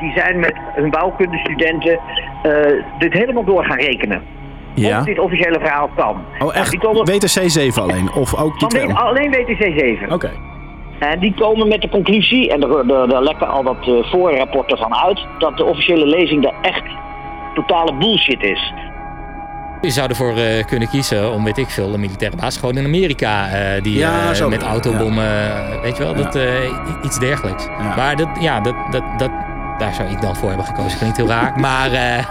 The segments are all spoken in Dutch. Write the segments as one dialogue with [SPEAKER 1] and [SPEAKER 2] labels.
[SPEAKER 1] die zijn met hun bouwkundestudenten eh, dit helemaal door gaan rekenen.
[SPEAKER 2] Ja.
[SPEAKER 1] Of dit officiële verhaal kan.
[SPEAKER 2] Oh, echt?
[SPEAKER 1] die komen
[SPEAKER 2] WTC 7 alleen? Of ook die?
[SPEAKER 1] W- alleen WTC 7.
[SPEAKER 2] Oké.
[SPEAKER 1] En die komen met de conclusie, en er lekken al wat eh, voorrapporten van uit, dat de officiële lezing daar echt totale bullshit is.
[SPEAKER 3] Je zou ervoor eh, kunnen kiezen om, weet ik veel, een militaire basis gewoon in Amerika. eh, die
[SPEAKER 2] Ja,
[SPEAKER 3] met autobommen, weet je wel,
[SPEAKER 2] Ja.
[SPEAKER 3] dat, eh, iets dergelijks.
[SPEAKER 2] Ja.
[SPEAKER 3] Maar dat, ja, dat, dat, dat, daar zou ik dan voor hebben gekozen. Klinkt heel raar, maar eh,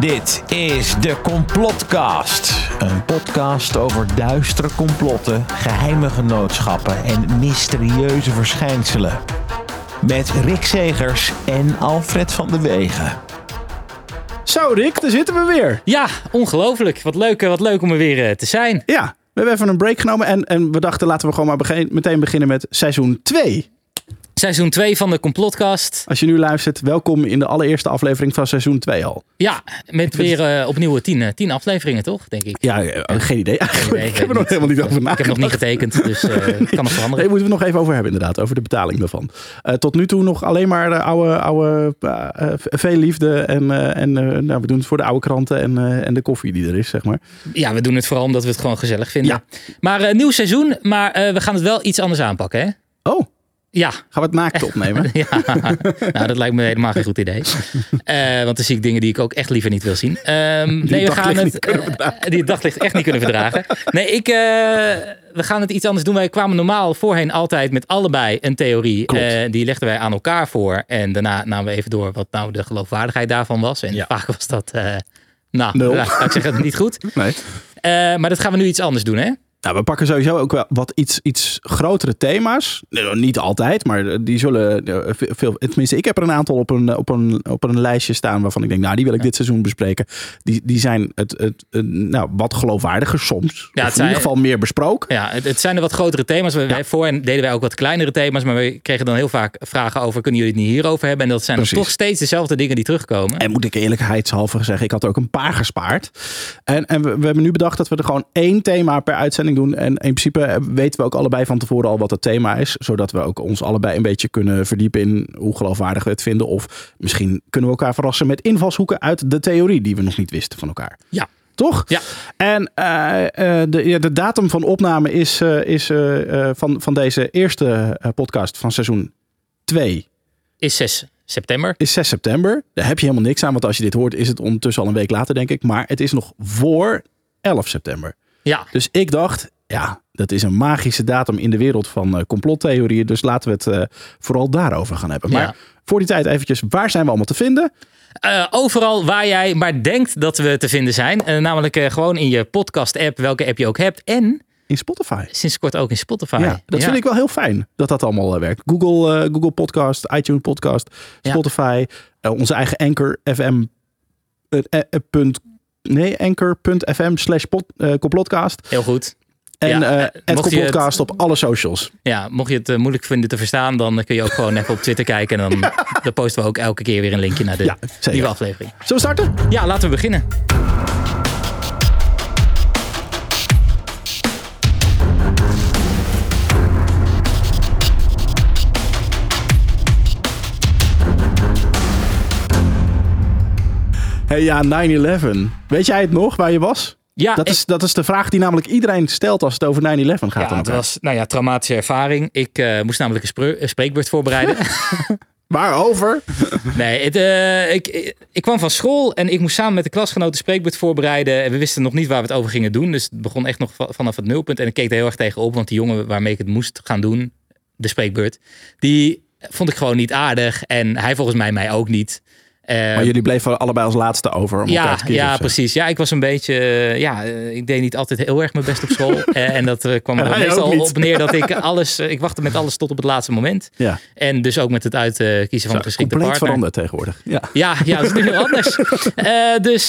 [SPEAKER 4] Dit is de Complotcast. Een podcast over duistere complotten, geheime genootschappen en mysterieuze verschijnselen. Met Rick Segers en Alfred van de Wegen.
[SPEAKER 2] Zo Rick, daar zitten we weer.
[SPEAKER 3] ja, ongelooflijk. Wat leuk, eh, wat leuk om er weer eh, te zijn.
[SPEAKER 2] Ja, we hebben even een break genomen en, en we dachten laten we gewoon maar begin- meteen beginnen met seizoen 2.
[SPEAKER 3] Seizoen 2 van de Complotcast.
[SPEAKER 2] Als je nu luistert, welkom in de allereerste aflevering van seizoen 2 al.
[SPEAKER 3] Ja, met weer eh, opnieuw tien, eh, tien afleveringen, toch? Denk ik.
[SPEAKER 2] Ja, eh, geen idee eigenlijk.
[SPEAKER 3] idee,
[SPEAKER 2] ik heb er nog helemaal niet over
[SPEAKER 3] Ik heb nog
[SPEAKER 2] nagedacht.
[SPEAKER 3] niet getekend, dus het kan nog veranderen.
[SPEAKER 2] Nee, moeten we nog even over hebben inderdaad, over de betaling daarvan. Tot nu toe nog alleen maar de oude, oude veel liefde en, en nou, we doen het voor de oude kranten en, en de koffie die er is, zeg maar.
[SPEAKER 3] Ja, we doen het vooral omdat we het gewoon gezellig vinden.
[SPEAKER 2] Ja.
[SPEAKER 3] Maar nieuw seizoen, maar we gaan het wel iets anders aanpakken, hè?
[SPEAKER 2] Oh,
[SPEAKER 3] Ja,
[SPEAKER 2] gaan we het naakt opnemen?
[SPEAKER 3] ja. nou, dat lijkt me helemaal geen goed idee. Eh, want dan zie ik dingen die ik ook echt liever niet wil zien. Ehm, nee, we
[SPEAKER 2] het
[SPEAKER 3] gaan het. eh, die het daglicht echt niet kunnen verdragen. Nee, ik, eh, we gaan het iets anders doen. Wij kwamen normaal voorheen altijd met allebei een theorie. Die legden wij aan elkaar voor. En daarna namen we even door wat nou de geloofwaardigheid daarvan was. En
[SPEAKER 2] Ja.
[SPEAKER 3] vaak was dat. nou,
[SPEAKER 2] Nul.
[SPEAKER 3] ik zeggen, niet goed.
[SPEAKER 2] Nee.
[SPEAKER 3] Maar dat gaan we nu iets anders doen, hè?
[SPEAKER 2] Nou, we pakken sowieso ook wel wat iets, iets grotere thema's. Nee, Niet altijd, maar die zullen eh, ve- veel. Tenminste, ik heb er een aantal op een, op een, op een lijstje staan waarvan ik denk, nou, die wil ik dit seizoen bespreken. Die, die zijn het, het, het, nou, wat geloofwaardiger soms.
[SPEAKER 3] Ja,
[SPEAKER 2] in ieder geval meer besproken.
[SPEAKER 3] Ja, het, het zijn er wat grotere thema's. Wij- Voorheen deden wij ook wat kleinere thema's. Maar we kregen dan heel vaak vragen over... kunnen jullie het niet hierover hebben? En dat zijn
[SPEAKER 2] Precies.
[SPEAKER 3] toch steeds dezelfde dingen die terugkomen.
[SPEAKER 2] En moet ik eerlijkheidshalve zeggen, ik had er ook een paar gespaard. En, en we, we hebben nu bedacht dat we er gewoon één thema per uitzending doen. En in principe weten we ook allebei van tevoren al wat het thema is. Zodat we ook ons allebei een beetje kunnen verdiepen in hoe geloofwaardig we het vinden. Of misschien kunnen we elkaar verrassen met invalshoeken uit de theorie die we nog niet wisten van elkaar.
[SPEAKER 3] Ja.
[SPEAKER 2] Toch?
[SPEAKER 3] Ja.
[SPEAKER 2] En eh, eh, de, ja, de datum van opname is, eh, is van, van deze eerste podcast van seizoen 2
[SPEAKER 3] Is 6 september.
[SPEAKER 2] is 6 september. Daar heb je helemaal niks aan, want als je dit hoort, is het ondertussen al een week later, denk ik. Maar het is nog voor 11 september.
[SPEAKER 3] Ja,
[SPEAKER 2] Dus ik dacht, ja, dat is een magische datum in de wereld van eh, complottheorieën. Dus laten we het eh, vooral daarover gaan hebben. Maar
[SPEAKER 3] Ja.
[SPEAKER 2] voor die tijd eventjes, waar zijn we allemaal te vinden?
[SPEAKER 3] Eh, overal waar jij maar denkt dat we te vinden zijn. Namelijk gewoon in je podcast-app, welke app je ook hebt. En
[SPEAKER 2] In Spotify.
[SPEAKER 3] sinds kort ook in Spotify.
[SPEAKER 2] Ja, dat vind ik wel heel fijn dat dat allemaal werkt. Google, Google Podcast, iTunes Podcast,
[SPEAKER 3] Ja.
[SPEAKER 2] Spotify, onze eigen Anchor FM. Nee, anchor.fm slash eh, complotcast.
[SPEAKER 3] Heel goed.
[SPEAKER 2] En
[SPEAKER 3] Ja,
[SPEAKER 2] eh
[SPEAKER 3] eh,
[SPEAKER 2] het complotcast op alle socials.
[SPEAKER 3] Ja, mocht je het moeilijk vinden te verstaan, dan kun je ook gewoon even op Twitter kijken. En dan, dan posten we ook elke keer weer een linkje naar de
[SPEAKER 2] Ja,
[SPEAKER 3] nieuwe aflevering.
[SPEAKER 2] Zullen we starten?
[SPEAKER 3] Ja, laten we beginnen.
[SPEAKER 2] Hey, ja, 9-11. Weet jij het nog, waar je was?
[SPEAKER 3] Ja,
[SPEAKER 2] Dat
[SPEAKER 3] ik-
[SPEAKER 2] is, dat is de vraag die namelijk iedereen stelt als het over 9-11 gaat.
[SPEAKER 3] Ja, het was nou ja, traumatische ervaring. Ik eh, moest namelijk een, spreekbeurt voorbereiden.
[SPEAKER 2] Waarover?
[SPEAKER 3] nee, het, eh, ik, ik, ik kwam van school en ik moest samen met de klasgenoten spreekbeurt voorbereiden. En we wisten nog niet waar we het over gingen doen. Dus het begon echt nog va- vanaf het nulpunt. En ik keek er heel erg tegen op, want die jongen waarmee ik het moest gaan doen, de spreekbeurt, die vond ik gewoon niet aardig. En hij volgens mij mij ook niet. Eh,
[SPEAKER 2] Maar jullie bleven allebei als laatste over om elkaar
[SPEAKER 3] ja,
[SPEAKER 2] te kiezen.
[SPEAKER 3] ja, precies. Ja, ik was een beetje. eh, Ja, eh, ik deed niet altijd heel erg mijn best op school. En dat kwam er meestal
[SPEAKER 2] niet.
[SPEAKER 3] op neer dat ik alles. Ik wachtte met alles tot op het laatste moment.
[SPEAKER 2] Ja,
[SPEAKER 3] En dus ook met het uitkiezen van een geschikte
[SPEAKER 2] compleet
[SPEAKER 3] partner.
[SPEAKER 2] veranderd tegenwoordig. Ja.
[SPEAKER 3] Ja, ja, dat is nu heel anders. Dus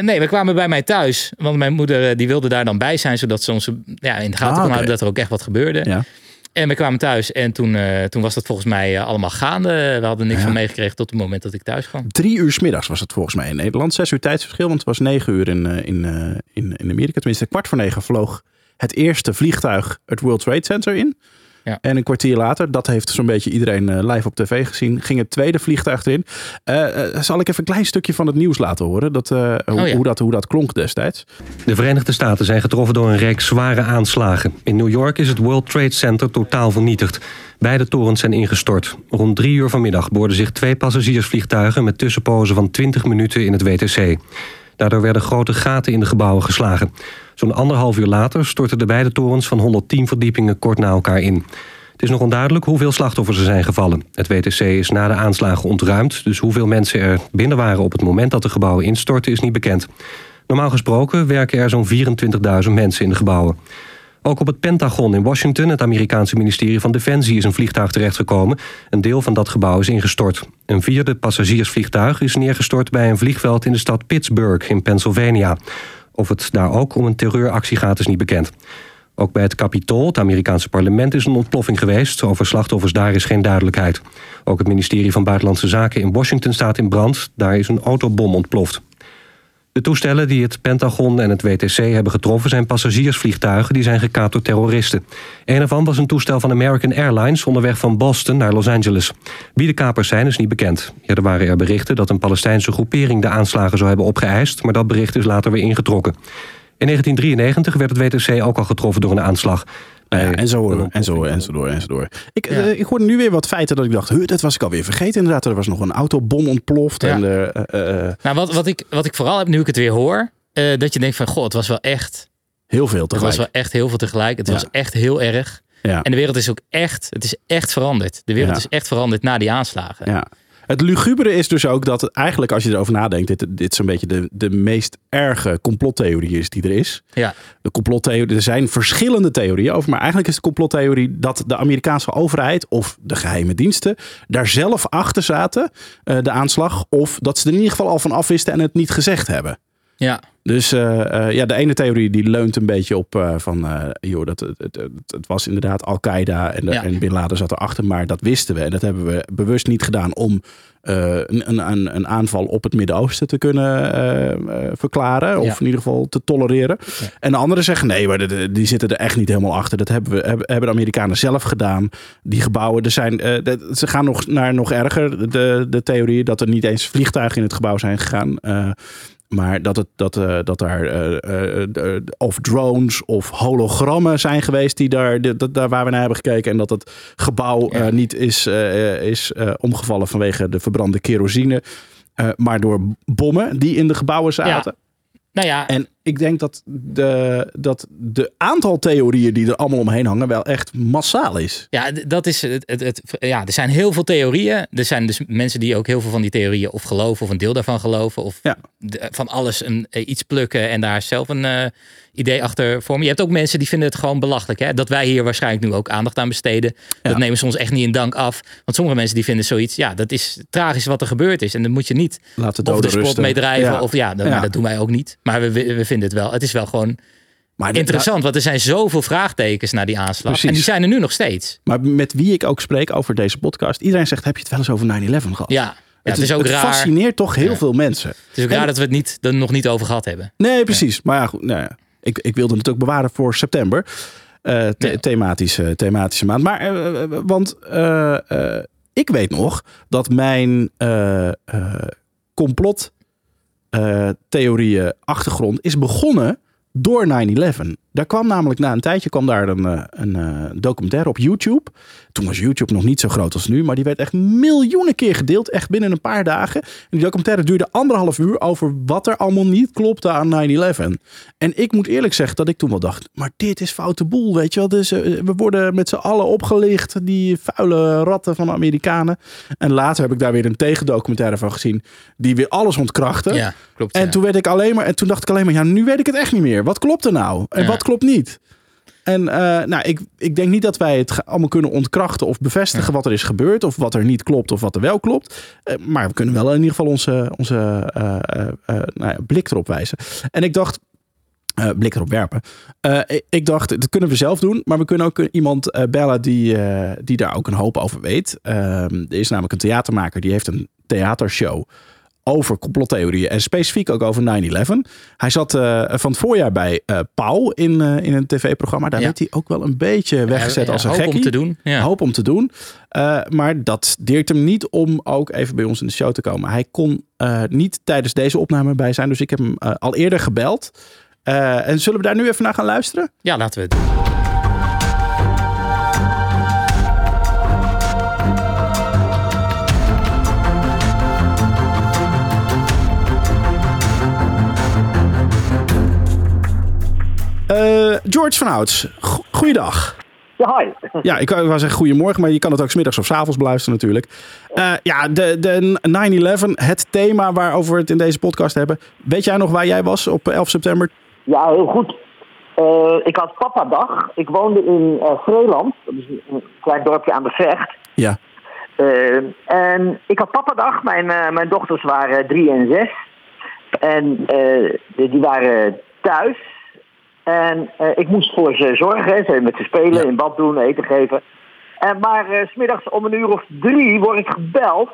[SPEAKER 3] nee, we kwamen bij mij thuis. Want mijn moeder die wilde daar dan bij zijn. Zodat ze ons ja, in de gaten
[SPEAKER 2] Ah,
[SPEAKER 3] kon houden dat er ook echt wat gebeurde.
[SPEAKER 2] Ja.
[SPEAKER 3] En we kwamen thuis en toen, eh, toen was dat volgens mij eh, allemaal gaande. We hadden niks
[SPEAKER 2] Ja.
[SPEAKER 3] van meegekregen tot het moment dat ik thuis kwam.
[SPEAKER 2] Drie uur 's middags was het volgens mij in Nederland. Zes uur tijdsverschil, want het was negen uur in, eh, in, in, in Amerika. Tenminste, kwart voor negen vloog het eerste vliegtuig het World Trade Center in.
[SPEAKER 3] Ja.
[SPEAKER 2] En een kwartier later, dat heeft zo'n beetje iedereen eh, live op tv gezien, ging het tweede vliegtuig erin. Eh, eh, zal ik even een klein stukje van het nieuws laten horen? Dat, eh, hoe,
[SPEAKER 3] Oh ja.
[SPEAKER 2] hoe, dat, hoe dat klonk destijds.
[SPEAKER 5] De Verenigde Staten zijn getroffen door een reeks zware aanslagen. In New York is het World Trade Center totaal vernietigd. Beide torens zijn ingestort. Rond drie uur vanmiddag boorden zich twee passagiersvliegtuigen... met tussenpozen van 20 minuten in het WTC. Daardoor werden grote gaten in de gebouwen geslagen. Zo'n anderhalf uur later stortten de beide torens van 110 verdiepingen kort na elkaar in. Het is nog onduidelijk hoeveel slachtoffers er zijn gevallen. Het WTC is na de aanslagen ontruimd... dus hoeveel mensen er binnen waren op het moment dat de gebouwen instortten... is niet bekend. Normaal gesproken werken er zo'n 24.000 mensen in de gebouwen. Ook op het Pentagon in Washington, het Amerikaanse ministerie van Defensie, is een vliegtuig terechtgekomen. Een deel van dat gebouw is ingestort. Een vierde passagiersvliegtuig is neergestort bij een vliegveld in de stad Pittsburgh in Pennsylvania. Of het daar ook om een terreuractie gaat, is niet bekend. Ook bij het Capitool, het Amerikaanse parlement, is een ontploffing geweest. Over slachtoffers daar is geen duidelijkheid. Ook het ministerie van Buitenlandse Zaken in Washington staat in brand. Daar is een autobom ontploft. De toestellen die het Pentagon en het WTC hebben getroffen zijn passagiersvliegtuigen die zijn gekaapt door terroristen. Een ervan was een toestel van American Airlines onderweg van Boston naar Los Angeles. Wie de kapers zijn is niet bekend. Ja, er waren er berichten dat een Palestijnse groepering de aanslagen zou hebben opgeëist, maar dat bericht is later weer ingetrokken. In 1993 werd het WTC ook al getroffen door een aanslag.
[SPEAKER 2] Ja, en zo, en zo, en zo door, en zo door. Ik, eh, ik hoorde nu weer wat feiten dat ik dacht, dat was ik alweer vergeten inderdaad. Er was nog een autobom ontploft.
[SPEAKER 3] Ja.
[SPEAKER 2] En, eh, eh, eh,
[SPEAKER 3] Nou, wat, wat, ik, wat ik vooral heb, nu ik het weer hoor, dat je denkt van, goh, het was wel echt,
[SPEAKER 2] heel veel
[SPEAKER 3] het was
[SPEAKER 2] tegelijk.
[SPEAKER 3] wel echt heel veel tegelijk. Het was echt heel erg.
[SPEAKER 2] Ja.
[SPEAKER 3] En de wereld is ook echt, het is echt veranderd. De wereld is echt veranderd na die aanslagen.
[SPEAKER 2] Ja. Het lugubere is dus ook dat het eigenlijk, als je erover nadenkt, dit, dit zo'n beetje de, de meest erge complottheorie is die er is.
[SPEAKER 3] Ja.
[SPEAKER 2] De complottheorie, er zijn verschillende theorieën over, maar eigenlijk is de complottheorie dat de Amerikaanse overheid of de geheime diensten daar zelf achter zaten, eh, de aanslag, of dat ze er in ieder geval al van afwisten en het niet gezegd hebben.
[SPEAKER 3] Ja.
[SPEAKER 2] Dus eh, eh, ja, de ene theorie die leunt een beetje op eh, van, joh, dat, het, het, het, was inderdaad Al-Qaeda en, de-
[SPEAKER 3] Ja.
[SPEAKER 2] en Bin Laden zat erachter, maar dat wisten we. En dat hebben we bewust niet gedaan om een, een, een, aanval op het Midden-Oosten te kunnen verklaren. Of
[SPEAKER 3] Ja.
[SPEAKER 2] in ieder geval te tolereren. En de anderen zeggen, nee, maar die zitten er echt niet helemaal achter. Dat hebben, we, hebben, de Amerikanen zelf gedaan. Die gebouwen, er zijn, de- ze gaan nog naar nog erger. De, de theorie dat er niet eens vliegtuigen in het gebouw zijn gegaan. Maar dat, het, dat, eh, dat daar eh, eh, of drones of hologrammen zijn geweest die daar, die- dat, daar waar we naar hebben gekeken. En dat het gebouw
[SPEAKER 3] Ja.
[SPEAKER 2] niet is, is omgevallen vanwege de verbrande kerosine. maar door bommen die in de gebouwen zaten.
[SPEAKER 3] Nou ja,
[SPEAKER 2] En ik denk dat de, dat de aantal theorieën die er allemaal omheen hangen wel echt massaal is.
[SPEAKER 3] Ja, dat is het, het, het. Ja, er zijn heel veel theorieën. Er zijn dus mensen die ook heel veel van die theorieën of geloven of een deel daarvan geloven. Of
[SPEAKER 2] Ja.
[SPEAKER 3] de- van alles een, eh, iets plukken en daar zelf een eh, idee achter vormen. Je hebt ook mensen die vinden het gewoon belachelijk. Hè? Dat wij hier waarschijnlijk nu ook aandacht aan besteden. Dat nemen ze ons echt niet in dank af. Want sommige mensen die vinden zoiets, ja, dat is tragisch wat er gebeurd is. En dan moet je niet
[SPEAKER 2] Laat de
[SPEAKER 3] spot mee drijven.
[SPEAKER 2] Ja.
[SPEAKER 3] Of ja, dat,
[SPEAKER 2] Ja.
[SPEAKER 3] maar dat doen wij ook niet. Maar we, we we vinden het wel. Het is wel gewoon
[SPEAKER 2] Maar
[SPEAKER 3] interessant. Want er zijn zovoveel vraagtekens naar die aanslag.
[SPEAKER 2] Precies.
[SPEAKER 3] En die zijn er nu nog steeds.
[SPEAKER 2] Maar met wie ik ook spreek over deze podcast, iedereen zegt: heb je het wel eens over 9-11 gehad?
[SPEAKER 3] Ja, ja het, is ook
[SPEAKER 2] het
[SPEAKER 3] raar.
[SPEAKER 2] fascineert toch heel
[SPEAKER 3] Ja.
[SPEAKER 2] veel mensen.
[SPEAKER 3] Het is ook
[SPEAKER 2] En-
[SPEAKER 3] raar dat we het niet, er nog niet over gehad hebben.
[SPEAKER 2] Nee, precies. Maar ja, goed, nou ja, ik, ik wilde het ook bewaren voor september. The-
[SPEAKER 3] Ja.
[SPEAKER 2] thematische, thematische maand. Maar, eh, eh, want ik weet nog dat mijn complot theorieën achtergrond is begonnen door 9-11. Daar kwam namelijk na een tijdje kwam daar een, eh, een eh, documentaire op YouTube. Toen was YouTube nog niet zo groot als nu, maar die werd echt miljoenen keer gedeeld, echt binnen een paar dagen. En die documentaire duurde anderhalf uur over wat er allemaal niet klopte aan 9-11. En ik moet eerlijk zeggen dat ik toen wel dacht, maar dit is foute boel, weet je wel. Dus, eh, we worden met z'n allen opgelicht, die vuile ratten van de Amerikanen. En later heb ik daar weer een tegendocumentaire van gezien, die weer alles ontkrachtte.
[SPEAKER 3] Ja, klopt.
[SPEAKER 2] En
[SPEAKER 3] ja.
[SPEAKER 2] toen werd ik alleen maar, en toen dacht ik alleen maar, ja, nu weet ik het echt niet meer. Wat klopt er nou? En
[SPEAKER 3] Ja.
[SPEAKER 2] wat klopt niet? En eh, nou, ik, ik denk niet dat wij het allemaal kunnen ontkrachten of bevestigen wat er is gebeurd, of wat er niet klopt of wat er wel klopt. Eh, maar we kunnen wel in ieder geval onze, onze eh, nou ja, blik erop wijzen. En ik dacht, blik erop werpen. Ik, ik dacht, dat kunnen we zelf doen, maar we kunnen ook iemand bellen die, die daar ook een hoop over weet. Ehm, er is namelijk een theatermaker die heeft een theatershow over complottheorieën en specifiek ook over 9-11. Hij zat eh, van het voorjaar bij eh Pauw in, eh, in een tv-programma. Daar
[SPEAKER 3] Ja.
[SPEAKER 2] werd hij ook wel een beetje weggezet
[SPEAKER 3] Ja,
[SPEAKER 2] als een
[SPEAKER 3] hoop
[SPEAKER 2] gekkie.
[SPEAKER 3] om te doen. Ja.
[SPEAKER 2] Hoop om te doen. Maar dat deert hem niet om ook even bij ons in de show te komen. Hij kon niet tijdens deze opname bij zijn. Dus ik heb hem al eerder gebeld. En zullen we daar nu even naar gaan luisteren?
[SPEAKER 3] Ja, laten we het doen.
[SPEAKER 2] George van Ouds, go- goeiedag.
[SPEAKER 1] Ja, hi.
[SPEAKER 2] Ja, ik wou zeggen goedemorgen, maar je kan het ook smiddags of 's avonds beluisteren natuurlijk. Eh, ja, de, de 9-11, het thema waarover we het in deze podcast hebben. Weet jij nog waar jij was op 11 september?
[SPEAKER 1] Ja, heel goed. Eh, ik had papadag. Ik woonde in eh Vreeland. Dat is een- klein dorpje aan de Vecht.
[SPEAKER 2] Ja.
[SPEAKER 1] Eh, en ik had papadag. Mijn, eh, mijn dochters waren drie en zes. En eh, die waren thuis. En eh, ik moest voor ze zorgen. hè. Ze met ze spelen, in bad doen, eten geven. En, maar s smiddags om een uur of drie word ik gebeld.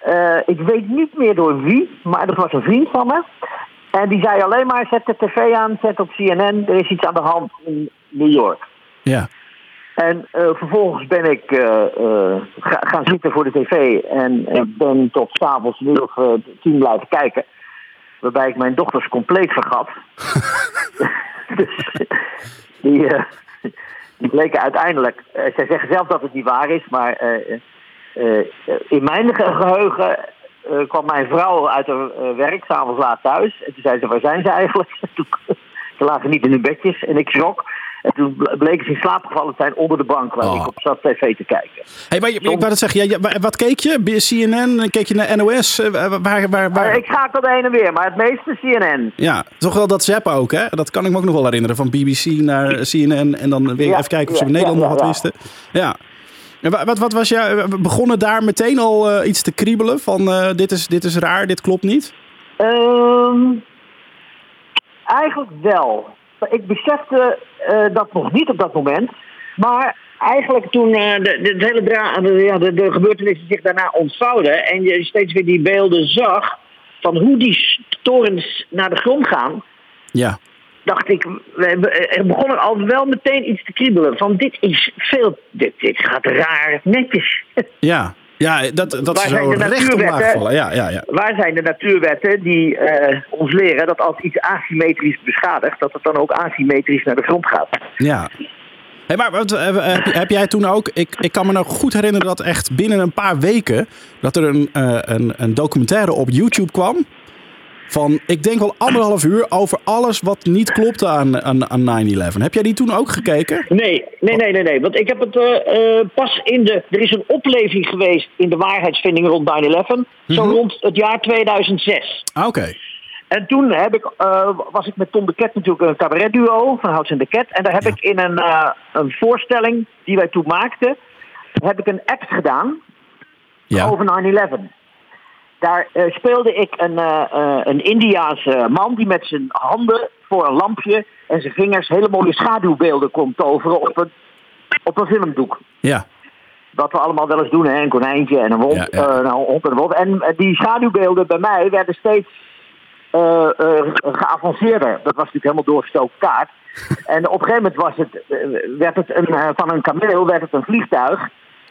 [SPEAKER 1] Eh, ik weet niet meer door wie, maar dat was een vriend van me. En die zei alleen maar, zet de tv aan, zet op CNN, er is iets aan de hand in New York.
[SPEAKER 2] Ja.
[SPEAKER 1] En vervolgens ben ik ga- gaan zitten voor de tv en eh, ben tot s'avonds uur of tien blijven kijken. Waarbij ik mijn dochters compleet vergat. dus die, eh, die bleken uiteindelijk, eh, zij zeggen zelf dat het niet waar is, maar eh, in mijn ge- geheugen eh, kwam mijn vrouw uit haar werk, s'avonds laat thuis. En toen zei ze, waar zijn ze eigenlijk? Ze lagen niet in hun bedjes en ik schrok. En toen ble- bleken ze in slaap gevallen te zijn onder de bank waar
[SPEAKER 2] Oh.
[SPEAKER 1] ik op zat tv te kijken.
[SPEAKER 2] Hey, maar je- ik wou het zeggen, ja, ja, wa- wat keek je? CNN? Keek je naar NOS? Eh, Waar, waar, waar,
[SPEAKER 1] Eh, ik schakelde heen en weer, maar het meeste CNN.
[SPEAKER 2] Ja, toch wel dat zappen ook, hè? Dat kan ik me ook nog wel herinneren. Van BBC naar CNN en dan weer
[SPEAKER 1] Ja,
[SPEAKER 2] even kijken of ze
[SPEAKER 1] ja,
[SPEAKER 2] in Nederland nog wat wisten. Ja. Wat, wat was jij? We begonnen daar meteen al eh, iets te kriebelen van eh, dit, is, dit is raar, dit klopt niet?
[SPEAKER 1] Ehm, eigenlijk wel. Ik besefte eh, dat nog niet op dat moment. Maar eigenlijk toen eh, de, hele dra de, ja, de, de gebeurtenissen zich daarna ontvouwden... en je steeds weer die beelden zag van hoe die torens naar de grond gaan...
[SPEAKER 2] Ja.
[SPEAKER 1] dacht ik, hebben- er begon er al wel meteen iets te kriebelen. Van dit is veel, dit, dit gaat raar netjes.
[SPEAKER 2] Ja, ja dat, dat
[SPEAKER 1] Waar
[SPEAKER 2] is zo
[SPEAKER 1] de
[SPEAKER 2] recht omlaag gevallen. Ja, ja, ja.
[SPEAKER 1] Waar zijn de natuurwetten die eh, ons leren dat als iets asymmetrisch beschadigt, dat het dan ook asymmetrisch naar de grond gaat?
[SPEAKER 2] ja. Hey, maar wat, eh, heb, heb jij toen ook... Ik, ik kan me nog goed herinneren dat echt binnen een paar weken... dat er een, eh, een, een documentaire op YouTube kwam... van, ik denk wel anderhalf uur... over alles wat niet klopte aan, aan, aan 9-11. Heb jij die toen ook gekeken?
[SPEAKER 1] Nee, nee, nee, nee, nee. Want ik heb het eh, eh, pas in de. Er is een opleving geweest in de waarheidsvinding rond 9-11. Zo rond het jaar 2006.
[SPEAKER 2] Ah, Oké.
[SPEAKER 1] En toen heb ik, eh, was ik met Tom de Ket natuurlijk een cabaretduo van Houts en de Ket. En daar heb
[SPEAKER 2] Ja.
[SPEAKER 1] ik in een, een voorstelling die wij toen maakten, heb ik een act gedaan
[SPEAKER 2] Ja.
[SPEAKER 1] over 9-11. Daar eh, speelde ik een, eh, eh, een Indiaanse man die met zijn handen voor een lampje en zijn vingers hele mooie schaduwbeelden kon toveren op een, op een filmdoek.
[SPEAKER 2] Ja.
[SPEAKER 1] Wat we allemaal wel eens doen, hè? een konijntje en een
[SPEAKER 2] Ja, ja.
[SPEAKER 1] eh, een hond en een wolf. En die schaduwbeelden bij mij werden steeds geavanceerder. Dat was natuurlijk helemaal doorgestoken kaart. En op een gegeven moment was het, werd het een, van een kameel werd het een vliegtuig.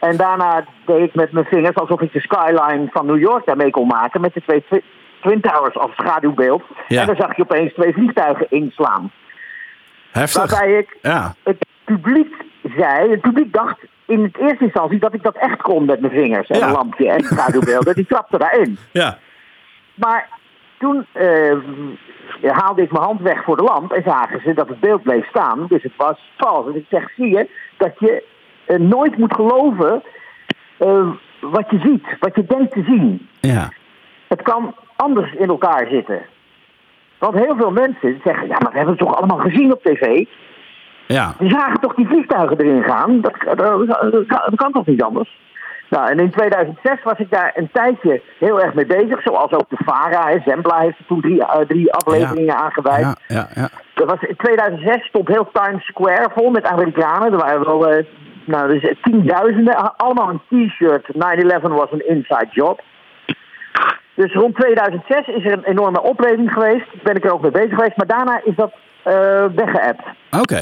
[SPEAKER 1] En daarna deed ik met mijn vingers alsof ik de skyline van New York daarmee kon maken. Met de twee twi- Twin Towers als schaduwbeeld.
[SPEAKER 2] Ja.
[SPEAKER 1] En dan zag je opeens twee vliegtuigen inslaan.
[SPEAKER 2] Heftig.
[SPEAKER 1] Waarbij ik
[SPEAKER 2] Ja.
[SPEAKER 1] het publiek zei, het publiek dacht in het eerste instantie dat ik dat echt kon met mijn vingers en
[SPEAKER 2] Ja.
[SPEAKER 1] een lampje en schaduwbeelden. Die trapte daarin.
[SPEAKER 2] Ja.
[SPEAKER 1] Maar toen eh, haalde ik mijn hand weg voor de lamp en zagen ze dat het beeld bleef staan. Dus het was vals. En ik zeg, zie je dat je nooit moet geloven eh, wat je ziet, wat je denkt te zien.
[SPEAKER 2] Ja.
[SPEAKER 1] Het kan anders in elkaar zitten. Want heel veel mensen zeggen, ja, maar we hebben het toch allemaal gezien op tv.
[SPEAKER 2] Ja.
[SPEAKER 1] Die zagen toch die vliegtuigen erin gaan? Dat, dat, dat, dat kan, toch niet anders? Nou, en in 2006 was ik daar een tijdje heel erg mee bezig. Zoals ook de VARA, hè, Zembla heeft er toen drie, eh, drie afleveringen aan gewijd.
[SPEAKER 2] Ja. Ja. Ja.
[SPEAKER 1] Dat was, in 2006 stond heel Times Square vol met Amerikanen. Er waren wel eh, nou, dus, eh, tienduizenden. Allemaal een t-shirt. 9-11 was een inside job. Dus rond 2006 is er een enorme opleving geweest. Ben ik er ook mee bezig geweest. Maar daarna is dat eh weggeëpt.
[SPEAKER 2] Oké.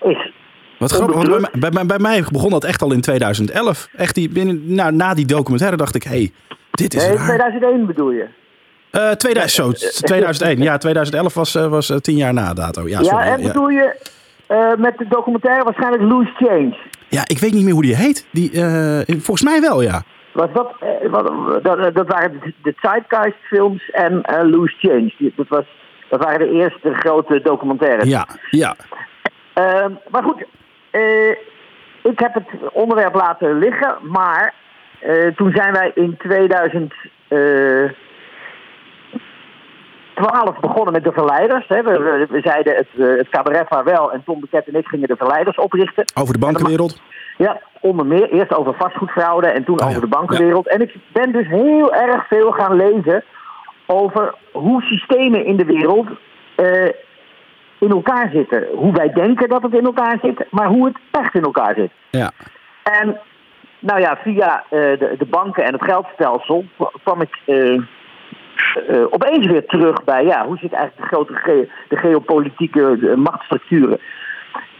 [SPEAKER 1] Is.
[SPEAKER 2] Wat grappig, want bij, bij, bij mij begon dat echt al in 2011. Echt die, binnen, nou, na die documentaire dacht ik, hé, hey, dit is
[SPEAKER 1] Nee,
[SPEAKER 2] raar.
[SPEAKER 1] 2001 bedoel je.
[SPEAKER 2] Eh, 2000, zo, 2001. Ja, 2011 was, was tien jaar na dato. Ja,
[SPEAKER 1] Ja,
[SPEAKER 2] sorry,
[SPEAKER 1] en
[SPEAKER 2] ja.
[SPEAKER 1] bedoel je eh, met de documentaire waarschijnlijk Loose Change?
[SPEAKER 2] Ja, ik weet niet meer hoe die heet. Die, eh, volgens mij wel, ja.
[SPEAKER 1] Was dat, eh, dat, dat waren de, Zeitgeist films en eh, Loose Change. Dat, was, dat waren de eerste grote documentaires.
[SPEAKER 2] Ja, ja.
[SPEAKER 1] Ehm, maar goed, eh, ik heb het onderwerp laten liggen, maar eh, toen zijn wij in 2012 begonnen met de verleiders. Hè. We, we, we zeiden het, eh, het cabaret vaarwel en Tom Beket en ik gingen de verleiders oprichten.
[SPEAKER 2] Over de bankenwereld.
[SPEAKER 1] Ja, onder meer. Eerst over vastgoedfraude en toen
[SPEAKER 2] Oh ja,
[SPEAKER 1] over de bankenwereld. En ik ben dus heel erg veel gaan lezen over hoe systemen in de wereld eh, in elkaar zitten. Hoe wij denken dat het in elkaar zit, maar hoe het echt in elkaar zit.
[SPEAKER 2] Ja.
[SPEAKER 1] En nou ja, via eh, de, de banken en het geldstelsel kwam ik eh, opeens weer terug bij ja, hoe zit eigenlijk de grote ge- de geopolitieke eh, machtsstructuren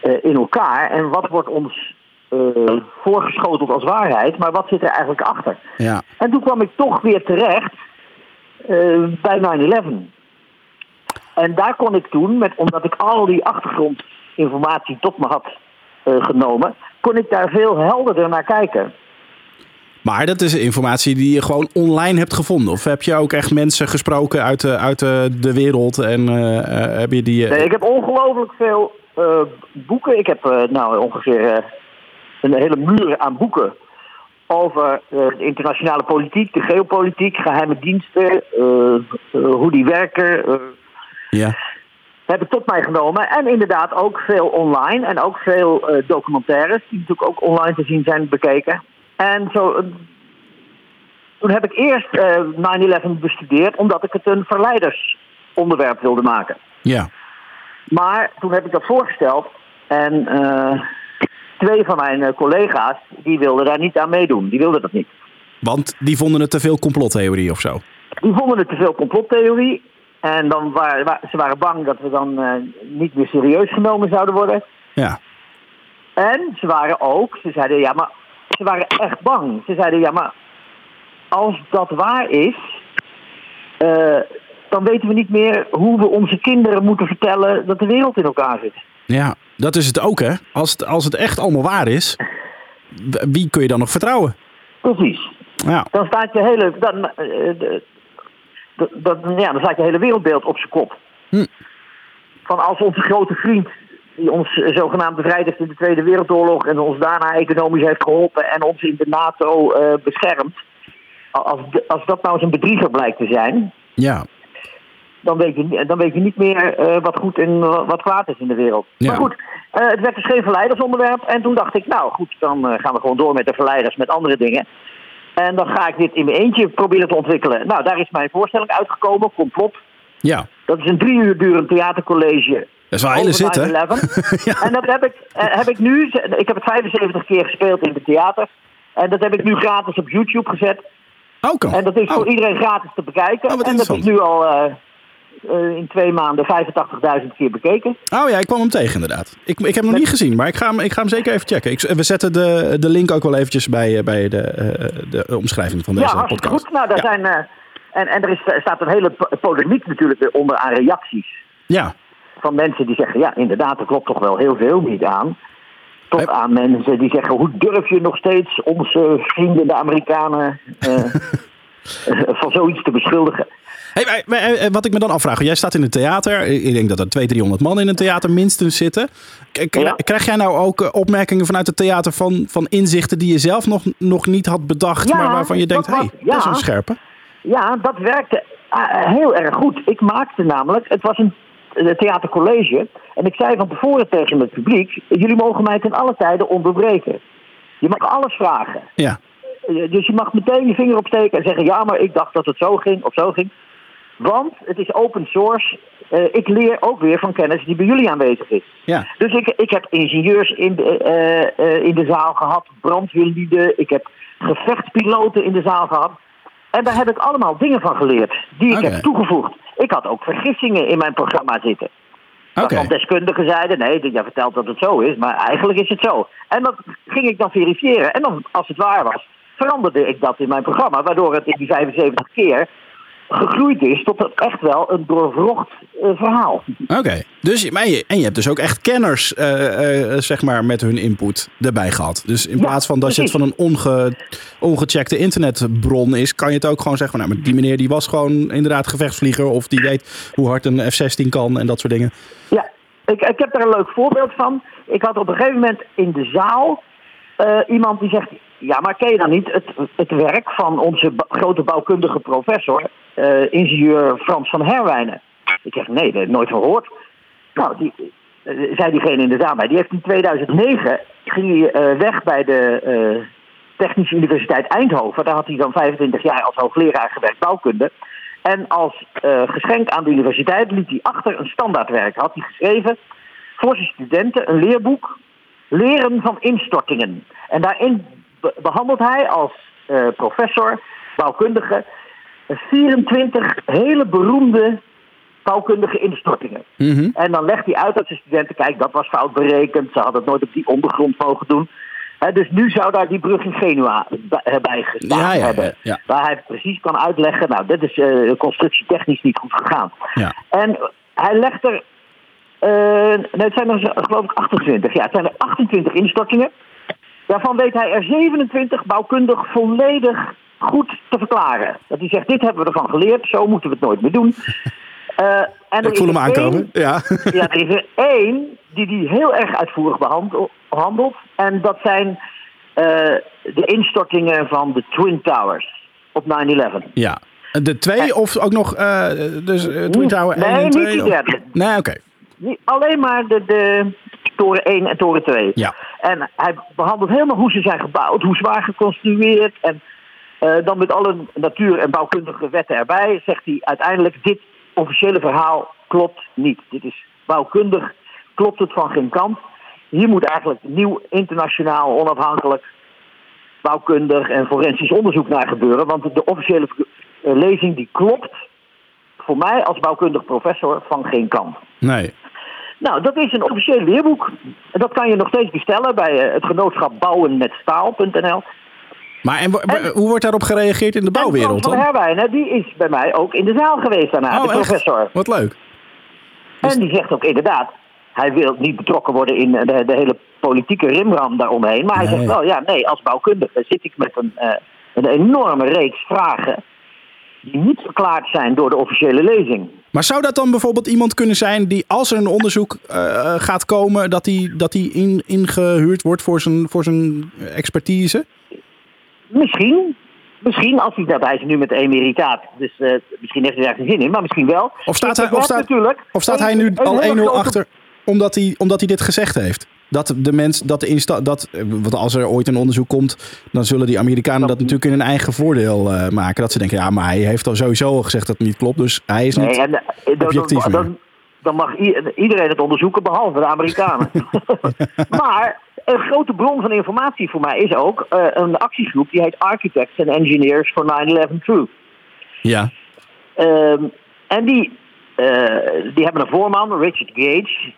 [SPEAKER 1] eh, in elkaar en wat wordt ons eh, voorgeschoteld als waarheid, maar wat zit er eigenlijk achter?
[SPEAKER 2] Ja.
[SPEAKER 1] En toen kwam ik toch weer terecht bij 9-11. En daar kon ik toen, met, omdat ik al die achtergrondinformatie tot me had genomen, kon ik daar veel helderder naar kijken.
[SPEAKER 2] Maar dat is informatie die je gewoon online hebt gevonden. Of heb je ook echt mensen gesproken uit de, uit de, de wereld? En eh, eh, heb je die... eh,
[SPEAKER 1] Nee, ik heb ongelooflijk veel boeken. Ik heb nou ongeveer een hele muur aan boeken over de internationale politiek, de geopolitiek, geheime diensten, hoe die werken.
[SPEAKER 2] ja.
[SPEAKER 1] heb ik tot mij genomen. En inderdaad ook veel online en ook veel documentaires, die natuurlijk ook online te zien zijn bekeken. En zo, eh, toen heb ik eerst eh 9-11 bestudeerd, omdat ik het een verleidersonderwerp wilde maken.
[SPEAKER 2] Ja.
[SPEAKER 1] Maar toen heb ik dat voorgesteld en eh, twee van mijn eh, collega's, die wilden daar niet aan meedoen. Die wilden dat niet.
[SPEAKER 2] Want die vonden het te veel complottheorie of zo.
[SPEAKER 1] Die vonden het te veel complottheorie. En dan waren, wa- ze waren bang dat we dan eh, niet meer serieus genomen zouden worden.
[SPEAKER 2] Ja.
[SPEAKER 1] En ze waren ook, ze zeiden ja, maar ze waren echt bang. Ze zeiden ja, maar als dat waar is, eh, dan weten we niet meer hoe we onze kinderen moeten vertellen dat de wereld in elkaar zit.
[SPEAKER 2] Ja, dat is het ook hè. Als het, als het echt allemaal waar is, wie kun je dan nog vertrouwen?
[SPEAKER 1] Precies.
[SPEAKER 2] Ja.
[SPEAKER 1] Dan staat je hele, dan, eh, de- de- dat- ja, dan staat je hele wereldbeeld op zijn kop.
[SPEAKER 2] Hm.
[SPEAKER 1] Van als onze grote vriend, die ons zogenaamd bevrijd heeft in de Tweede Wereldoorlog en ons daarna economisch heeft geholpen en ons in de NATO eh, beschermt, als, als dat nou eens een bedrieger blijkt te zijn,
[SPEAKER 2] Ja.
[SPEAKER 1] dan weet je, dan weet je niet meer eh, wat goed en wa- wat kwaad is in de wereld.
[SPEAKER 2] Ja.
[SPEAKER 1] Maar goed, eh, het werd dus geen verleidersonderwerp. En toen dacht ik, nou goed, dan gaan we gewoon door met de verleiders, met andere dingen. En dan ga ik dit in mijn eentje proberen te ontwikkelen. Nou, daar is mijn voorstelling uitgekomen, Complot.
[SPEAKER 2] Ja.
[SPEAKER 1] Dat is een drie uur durend theatercollege.
[SPEAKER 2] Dat is wel hele zit hè.
[SPEAKER 1] 9/11.
[SPEAKER 2] Ja.
[SPEAKER 1] En dat heb ik, eh, heb ik nu, ik heb het 75 keer gespeeld in het theater. En dat heb ik nu gratis op YouTube gezet.
[SPEAKER 2] Oh, kan.
[SPEAKER 1] En dat is
[SPEAKER 2] Oh.
[SPEAKER 1] voor iedereen gratis te bekijken.
[SPEAKER 2] Oh,
[SPEAKER 1] en dat is nu al eh, eh, in twee maanden 85.000 keer bekeken.
[SPEAKER 2] Oh ja, ik kwam hem tegen inderdaad. Ik, ik heb hem nog niet gezien, maar ik ga hem, ik ga hem zeker even checken. Ik, we zetten de, de link ook wel eventjes bij, bij de, de omschrijving van deze
[SPEAKER 1] ja,
[SPEAKER 2] podcast.
[SPEAKER 1] goed. Nou, daar
[SPEAKER 2] ja.
[SPEAKER 1] zijn, en, en er is, staat een hele po- polemiek natuurlijk onder aan reacties.
[SPEAKER 2] ja,
[SPEAKER 1] Van mensen die zeggen, ja, inderdaad, er klopt toch wel heel veel niet aan. Tot aan mensen die zeggen, hoe durf je nog steeds onze vrienden, de Amerikanen, eh, van zoiets te beschuldigen.
[SPEAKER 2] Hey, maar- eh, wat ik me dan afvraag, jij staat in het theater. Ik denk dat er 200, 300 man in een theater minstens zitten. Krijg jij nou ook opmerkingen vanuit het theater van, van inzichten die je zelf nog, nog niet had bedacht,
[SPEAKER 1] Ja,
[SPEAKER 2] maar waarvan je denkt, hé, hey, dat is een scherpe.
[SPEAKER 1] Ja, dat werkte heel erg goed. Ik maakte namelijk, het was een eh, theatercollege. En ik zei van tevoren tegen het publiek: jullie mogen mij ten alle tijde onderbreken. Je mag alles vragen.
[SPEAKER 2] Ja,
[SPEAKER 1] Eh, Dus je mag meteen je vinger opsteken en zeggen: ja, maar ik dacht dat het zo ging of zo ging. Want het is open source. Eh, ik leer ook weer van kennis die bij jullie aanwezig is.
[SPEAKER 2] ja,
[SPEAKER 1] Dus ik, ik heb ingenieurs in de, in de zaal gehad, brandweerlieden, ik heb gevechtspiloten in de zaal gehad. En daar heb ik allemaal dingen van geleerd die ik heb toegevoegd. Ik had ook vergissingen in mijn programma zitten. Waarvan deskundigen zeiden, nee, jij vertelt dat het zo is, maar eigenlijk is het zo. En dat ging ik dan verifiëren. En dan, als het waar was, veranderde ik dat in mijn programma, waardoor het in die 75 keer gegroeid is tot een- echt wel een doorwrocht eh, verhaal.
[SPEAKER 2] Oké. Dus, maar je, en je hebt dus ook echt kenners, eh, eh, zeg maar, met hun input erbij gehad. Dus in
[SPEAKER 1] Ja,
[SPEAKER 2] plaats van dat je het van een onge, ongecheckte internetbron is, kan je het ook gewoon zeggen van, nou, maar die meneer die was gewoon inderdaad gevechtsvlieger of die weet hoe hard een F-16 kan en dat soort dingen.
[SPEAKER 1] Ja, ik, ik heb daar een leuk voorbeeld van. Ik had op een gegeven moment in de zaal iemand die zegt... Ja, maar ken je dan niet het, het werk van onze grote bouwkundige professor... eh, ingenieur Frans van Herwijnen? Ik zeg, nee, dat heb ik nooit gehoord. Nou, die, eh, zei diegene in de zaal bij. Die heeft in 2009 ging hij eh, weg bij de Technische Universiteit Eindhoven. Daar had hij dan 25 jaar als hoogleraar gewerkt bouwkunde. En als geschenk aan de universiteit liet hij achter een standaardwerk. Had hij geschreven voor zijn studenten een leerboek Leren van instortingen. En daarin behandelt hij als eh, professor, bouwkundige, 24 hele beroemde bouwkundige instortingen.
[SPEAKER 2] Mhm.
[SPEAKER 1] En dan legt hij uit dat zijn studenten, kijk, dat was fout berekend, ze hadden het nooit op die ondergrond mogen doen. Dus nu zou daar die brug in Genua bij- eh, bij gestaan
[SPEAKER 2] Ja, ja,
[SPEAKER 1] hebben.
[SPEAKER 2] ja.
[SPEAKER 1] Waar hij precies kan uitleggen, nou, dit is eh, constructietechnisch niet goed gegaan.
[SPEAKER 2] Ja.
[SPEAKER 1] En hij legt er, nee, het zijn er geloof ik 28, ja, het zijn er 28 instortingen. Daarvan weet hij er 27 bouwkundig volledig goed te verklaren. Dat hij zegt, dit hebben we ervan geleerd, zo moeten we het nooit meer doen. Eh, en
[SPEAKER 2] Ik voel hem aankomen.
[SPEAKER 1] één-
[SPEAKER 2] Ja.
[SPEAKER 1] ja, er is er één die die heel erg uitvoerig behandel- behandelt. En dat zijn eh, de instortingen van de Twin Towers op 9-11.
[SPEAKER 2] ja. De twee of ook nog, eh, dus Twin Tower 1
[SPEAKER 1] Nee,
[SPEAKER 2] en
[SPEAKER 1] niet
[SPEAKER 2] 2?
[SPEAKER 1] die derde.
[SPEAKER 2] Nee, oké.
[SPEAKER 1] Niet- Alleen maar de, de toren 1 en toren 2.
[SPEAKER 2] Ja.
[SPEAKER 1] En hij behandelt helemaal hoe ze zijn gebouwd, hoe zwaar geconstrueerd. En eh, dan met alle natuur- en bouwkundige wetten erbij zegt hij uiteindelijk: dit officiële verhaal klopt niet. Dit is bouwkundig, klopt het van geen kant. Hier moet eigenlijk nieuw internationaal onafhankelijk bouwkundig en forensisch onderzoek naar gebeuren. Want de officiële eh, lezing die klopt voor mij als bouwkundig professor van geen kant.
[SPEAKER 2] Nee.
[SPEAKER 1] Nou, dat is een officieel leerboek. En Dat kan je nog steeds bestellen bij eh, het genootschap bouwen met staal.nl.
[SPEAKER 2] Maar en, hoe wordt daarop gereageerd in de bouwwereld
[SPEAKER 1] Frans van Herwijnen, die is bij mij ook in de zaal geweest daarna, de
[SPEAKER 2] Oh, echt?
[SPEAKER 1] professor.
[SPEAKER 2] Wat leuk.
[SPEAKER 1] En die zegt ook inderdaad, hij wil niet betrokken worden in eh, de, de hele politieke rimram daaromheen. Maar hij
[SPEAKER 2] Nee.
[SPEAKER 1] zegt wel, ja, nee, als bouwkundige zit ik met een, eh, een enorme reeks vragen... die niet verklaard zijn door de officiële lezing.
[SPEAKER 2] Maar zou dat dan bijvoorbeeld iemand kunnen zijn die als er een onderzoek eh, gaat komen, dat hij dat die in, ingehuurd wordt voor zijn, voor zijn expertise?
[SPEAKER 1] Misschien, misschien als hij daarbij is nu met emeritaat. Dus eh, misschien heeft hij daar geen zin in, maar misschien wel.
[SPEAKER 2] Of staat hij, of staat, of staat hij nu al
[SPEAKER 1] hele
[SPEAKER 2] 1-0
[SPEAKER 1] grote-
[SPEAKER 2] achter omdat hij, omdat hij dit gezegd heeft? Dat de mens, dat de insta dat, eh, want als er ooit een onderzoek komt, dan zullen die Amerikanen dat natuurlijk in hun eigen voordeel eh, maken. Dat ze denken, ja, maar hij heeft al sowieso al gezegd dat het niet klopt, dus hij is niet
[SPEAKER 1] Nee, en, eh, dan-
[SPEAKER 2] objectief
[SPEAKER 1] dan, dan, dan mag iedereen het onderzoeken, behalve de Amerikanen. maar een grote bron van informatie voor mij is ook een actiegroep die heet Architects and Engineers for 9-11 Truth.
[SPEAKER 2] Ja,
[SPEAKER 1] Ehm, en die, die hebben een voorman, Richard Gage.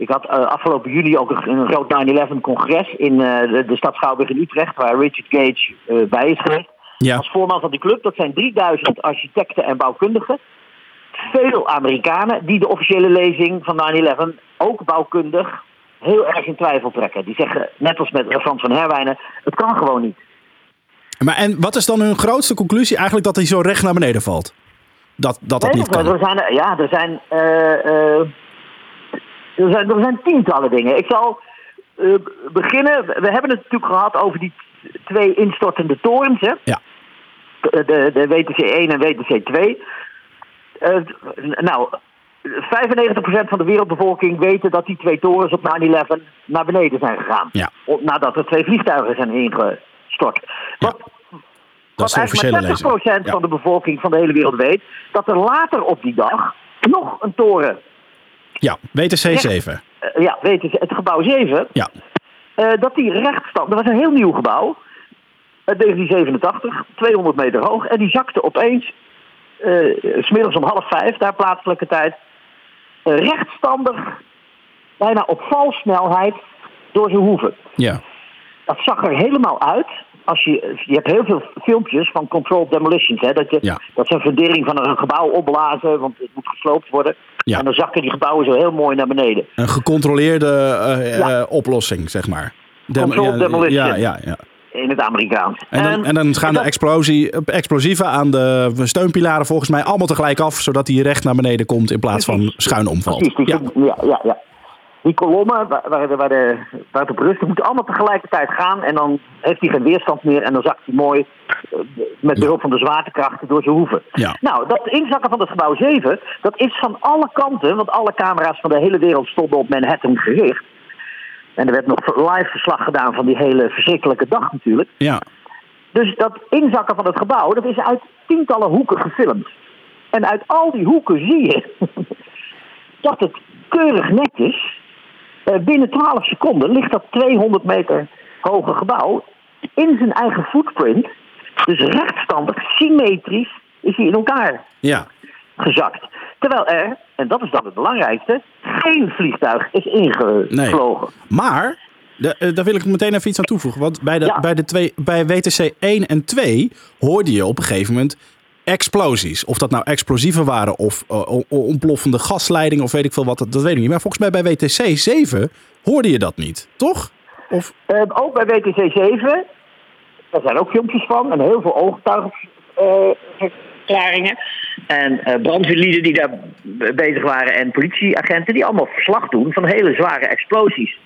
[SPEAKER 1] Ik had eh, afgelopen juli ook een, een groot 9-11 congres in eh, de, de stad Schouwburg in Utrecht, waar Richard Gage eh, bij is geweest.
[SPEAKER 2] ja.
[SPEAKER 1] Als voorman van die club, dat zijn 3000 architecten en bouwkundigen. Veel Amerikanen die de officiële lezing van 9-11 ook bouwkundig heel erg in twijfel trekken. Die zeggen, net als met Frans van Herwijnen, het kan gewoon niet.
[SPEAKER 2] Maar en wat is dan hun grootste conclusie? Eigenlijk dat hij zo recht naar beneden valt. Dat dat, dat
[SPEAKER 1] Nee,
[SPEAKER 2] niet kan.
[SPEAKER 1] Er zijn, ja, er zijn, er zijn, er zijn tientallen dingen. Ik zal eh, beginnen. We hebben het natuurlijk gehad over die twee instortende torens. Hè?
[SPEAKER 2] Ja.
[SPEAKER 1] De, de, WTC 1 en WTC 2. Eh, nou, 95% van de wereldbevolking weten dat die twee torens op 9-11 naar beneden zijn gegaan.
[SPEAKER 2] Ja.
[SPEAKER 1] Nadat er twee vliegtuigen zijn ingestort. Wat,
[SPEAKER 2] Dat is
[SPEAKER 1] wat eigenlijk maar 60%
[SPEAKER 2] lezing. Ja.
[SPEAKER 1] van de bevolking van de hele wereld weet, dat er later op die dag nog een toren,
[SPEAKER 2] Ja, WTC 7.
[SPEAKER 1] eh, ja, weet je, het gebouw 7,
[SPEAKER 2] Ja.
[SPEAKER 1] eh, dat die rechtstand, dat was een heel nieuw gebouw, uit 1987, 200 meter hoog. En die zakte opeens, eh, smiddags om half vijf, daar plaatselijke tijd, eh, rechtstandig, bijna op valsnelheid, door zijn hoeven.
[SPEAKER 2] Ja.
[SPEAKER 1] Dat zag er helemaal uit. Als je, je hebt heel veel filmpjes van controlled demolitions. Hè, dat, je,
[SPEAKER 2] Ja.
[SPEAKER 1] dat ze een fundering van een gebouw opblazen, want het moet gesloopt worden.
[SPEAKER 2] Ja.
[SPEAKER 1] En dan zakken die gebouwen zo heel mooi naar beneden.
[SPEAKER 2] Een gecontroleerde eh,
[SPEAKER 1] Ja.
[SPEAKER 2] eh, oplossing, zeg maar. Dem-
[SPEAKER 1] demolition.
[SPEAKER 2] Ja, ja, ja.
[SPEAKER 1] In het Amerikaans.
[SPEAKER 2] En dan, en dan gaan de
[SPEAKER 1] dat-
[SPEAKER 2] explosie, explosieven aan de steunpilaren volgens mij allemaal tegelijk af, zodat die recht naar beneden komt in plaats van schuin omvalt. Ja.
[SPEAKER 1] ja. Ja, ja, Die kolommen waar, de- waar, de, waar het op rust, die moeten allemaal tegelijkertijd gaan. En dan heeft hij geen weerstand meer en dan zakt hij mooi eh, met behulp van de zwaartekrachten door zijn hoeven.
[SPEAKER 2] Ja.
[SPEAKER 1] Nou, dat inzakken van het gebouw 7, dat is van alle kanten, want alle camera's van de hele wereld stonden op Manhattan gericht. En er werd nog live verslag gedaan van die hele verschrikkelijke dag natuurlijk.
[SPEAKER 2] Ja.
[SPEAKER 1] Dus dat inzakken van het gebouw, dat is uit tientallen hoeken gefilmd. En uit al die hoeken zie je dat het keurig netjes, binnen 12 seconden ligt dat 200 meter hoge gebouw in zijn eigen footprint. Dus rechtstandig, symmetrisch is hij in elkaar
[SPEAKER 2] ja.
[SPEAKER 1] gezakt. Terwijl er, en dat is dan het belangrijkste, geen vliegtuig is ingevlogen.
[SPEAKER 2] Maar, de- eh, daar wil ik meteen even iets aan toevoegen. Want bij, de,
[SPEAKER 1] Ja.
[SPEAKER 2] bij, de twee, bij WTC 1 en 2 hoorde je op een gegeven moment explosies. Of dat nou explosieven waren of eh, ontploffende gasleidingen of weet ik veel wat. Dat, dat weet ik niet. Maar volgens mij bij WTC 7 hoorde je dat niet, toch? Of,
[SPEAKER 1] Eh, ook bij WTC 7, daar zijn ook filmpjes van en heel veel ooggetuigenverklaringen. en eh, brandweerlieden die daar bezig waren en politieagenten die allemaal verslag doen van hele zware explosies.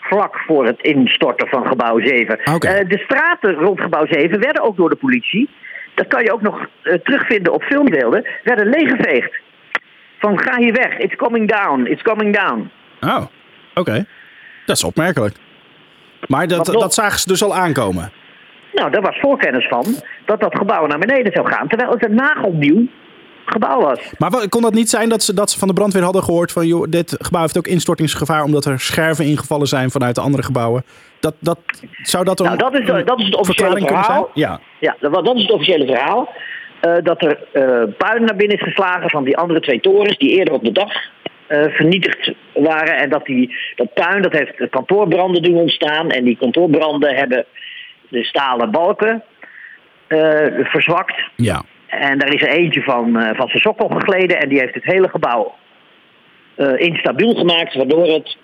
[SPEAKER 1] Vlak voor het instorten van gebouw 7.
[SPEAKER 2] Oké.
[SPEAKER 1] Eh, de straten rond gebouw 7 werden ook door de politie, dat kan je ook nog eh, terugvinden op filmbeelden, werden leeggeveegd. Van ga hier weg, it's coming down, it's coming down.
[SPEAKER 2] oh, oké. Dat is opmerkelijk. Maar dat,
[SPEAKER 1] nog?
[SPEAKER 2] dat zagen ze dus al aankomen.
[SPEAKER 1] Nou, daar was voorkennis van dat dat gebouw naar beneden zou gaan, terwijl het een nagelnieuw gebouw was.
[SPEAKER 2] Maar wat- kon dat niet zijn dat ze, dat ze van de brandweer hadden gehoord van... joh, dit gebouw heeft ook instortingsgevaar omdat er scherven ingevallen zijn vanuit de andere gebouwen? Dat, dat, zou dat een,
[SPEAKER 1] Nou, dat is, de- dat is het officiële verhaal.
[SPEAKER 2] Ja.
[SPEAKER 1] Ja, dat, is het officiële verhaal. Dat er eh, puin naar binnen is geslagen van die andere twee torens die eerder op de dag eh, vernietigd waren. En dat die, dat puin dat heeft kantoorbranden doen ontstaan. En die kantoorbranden hebben de stalen balken eh, verzwakt.
[SPEAKER 2] Ja.
[SPEAKER 1] En daar is er eentje van, van zijn sokkel gegleden en die heeft het hele gebouw instabiel gemaakt, waardoor het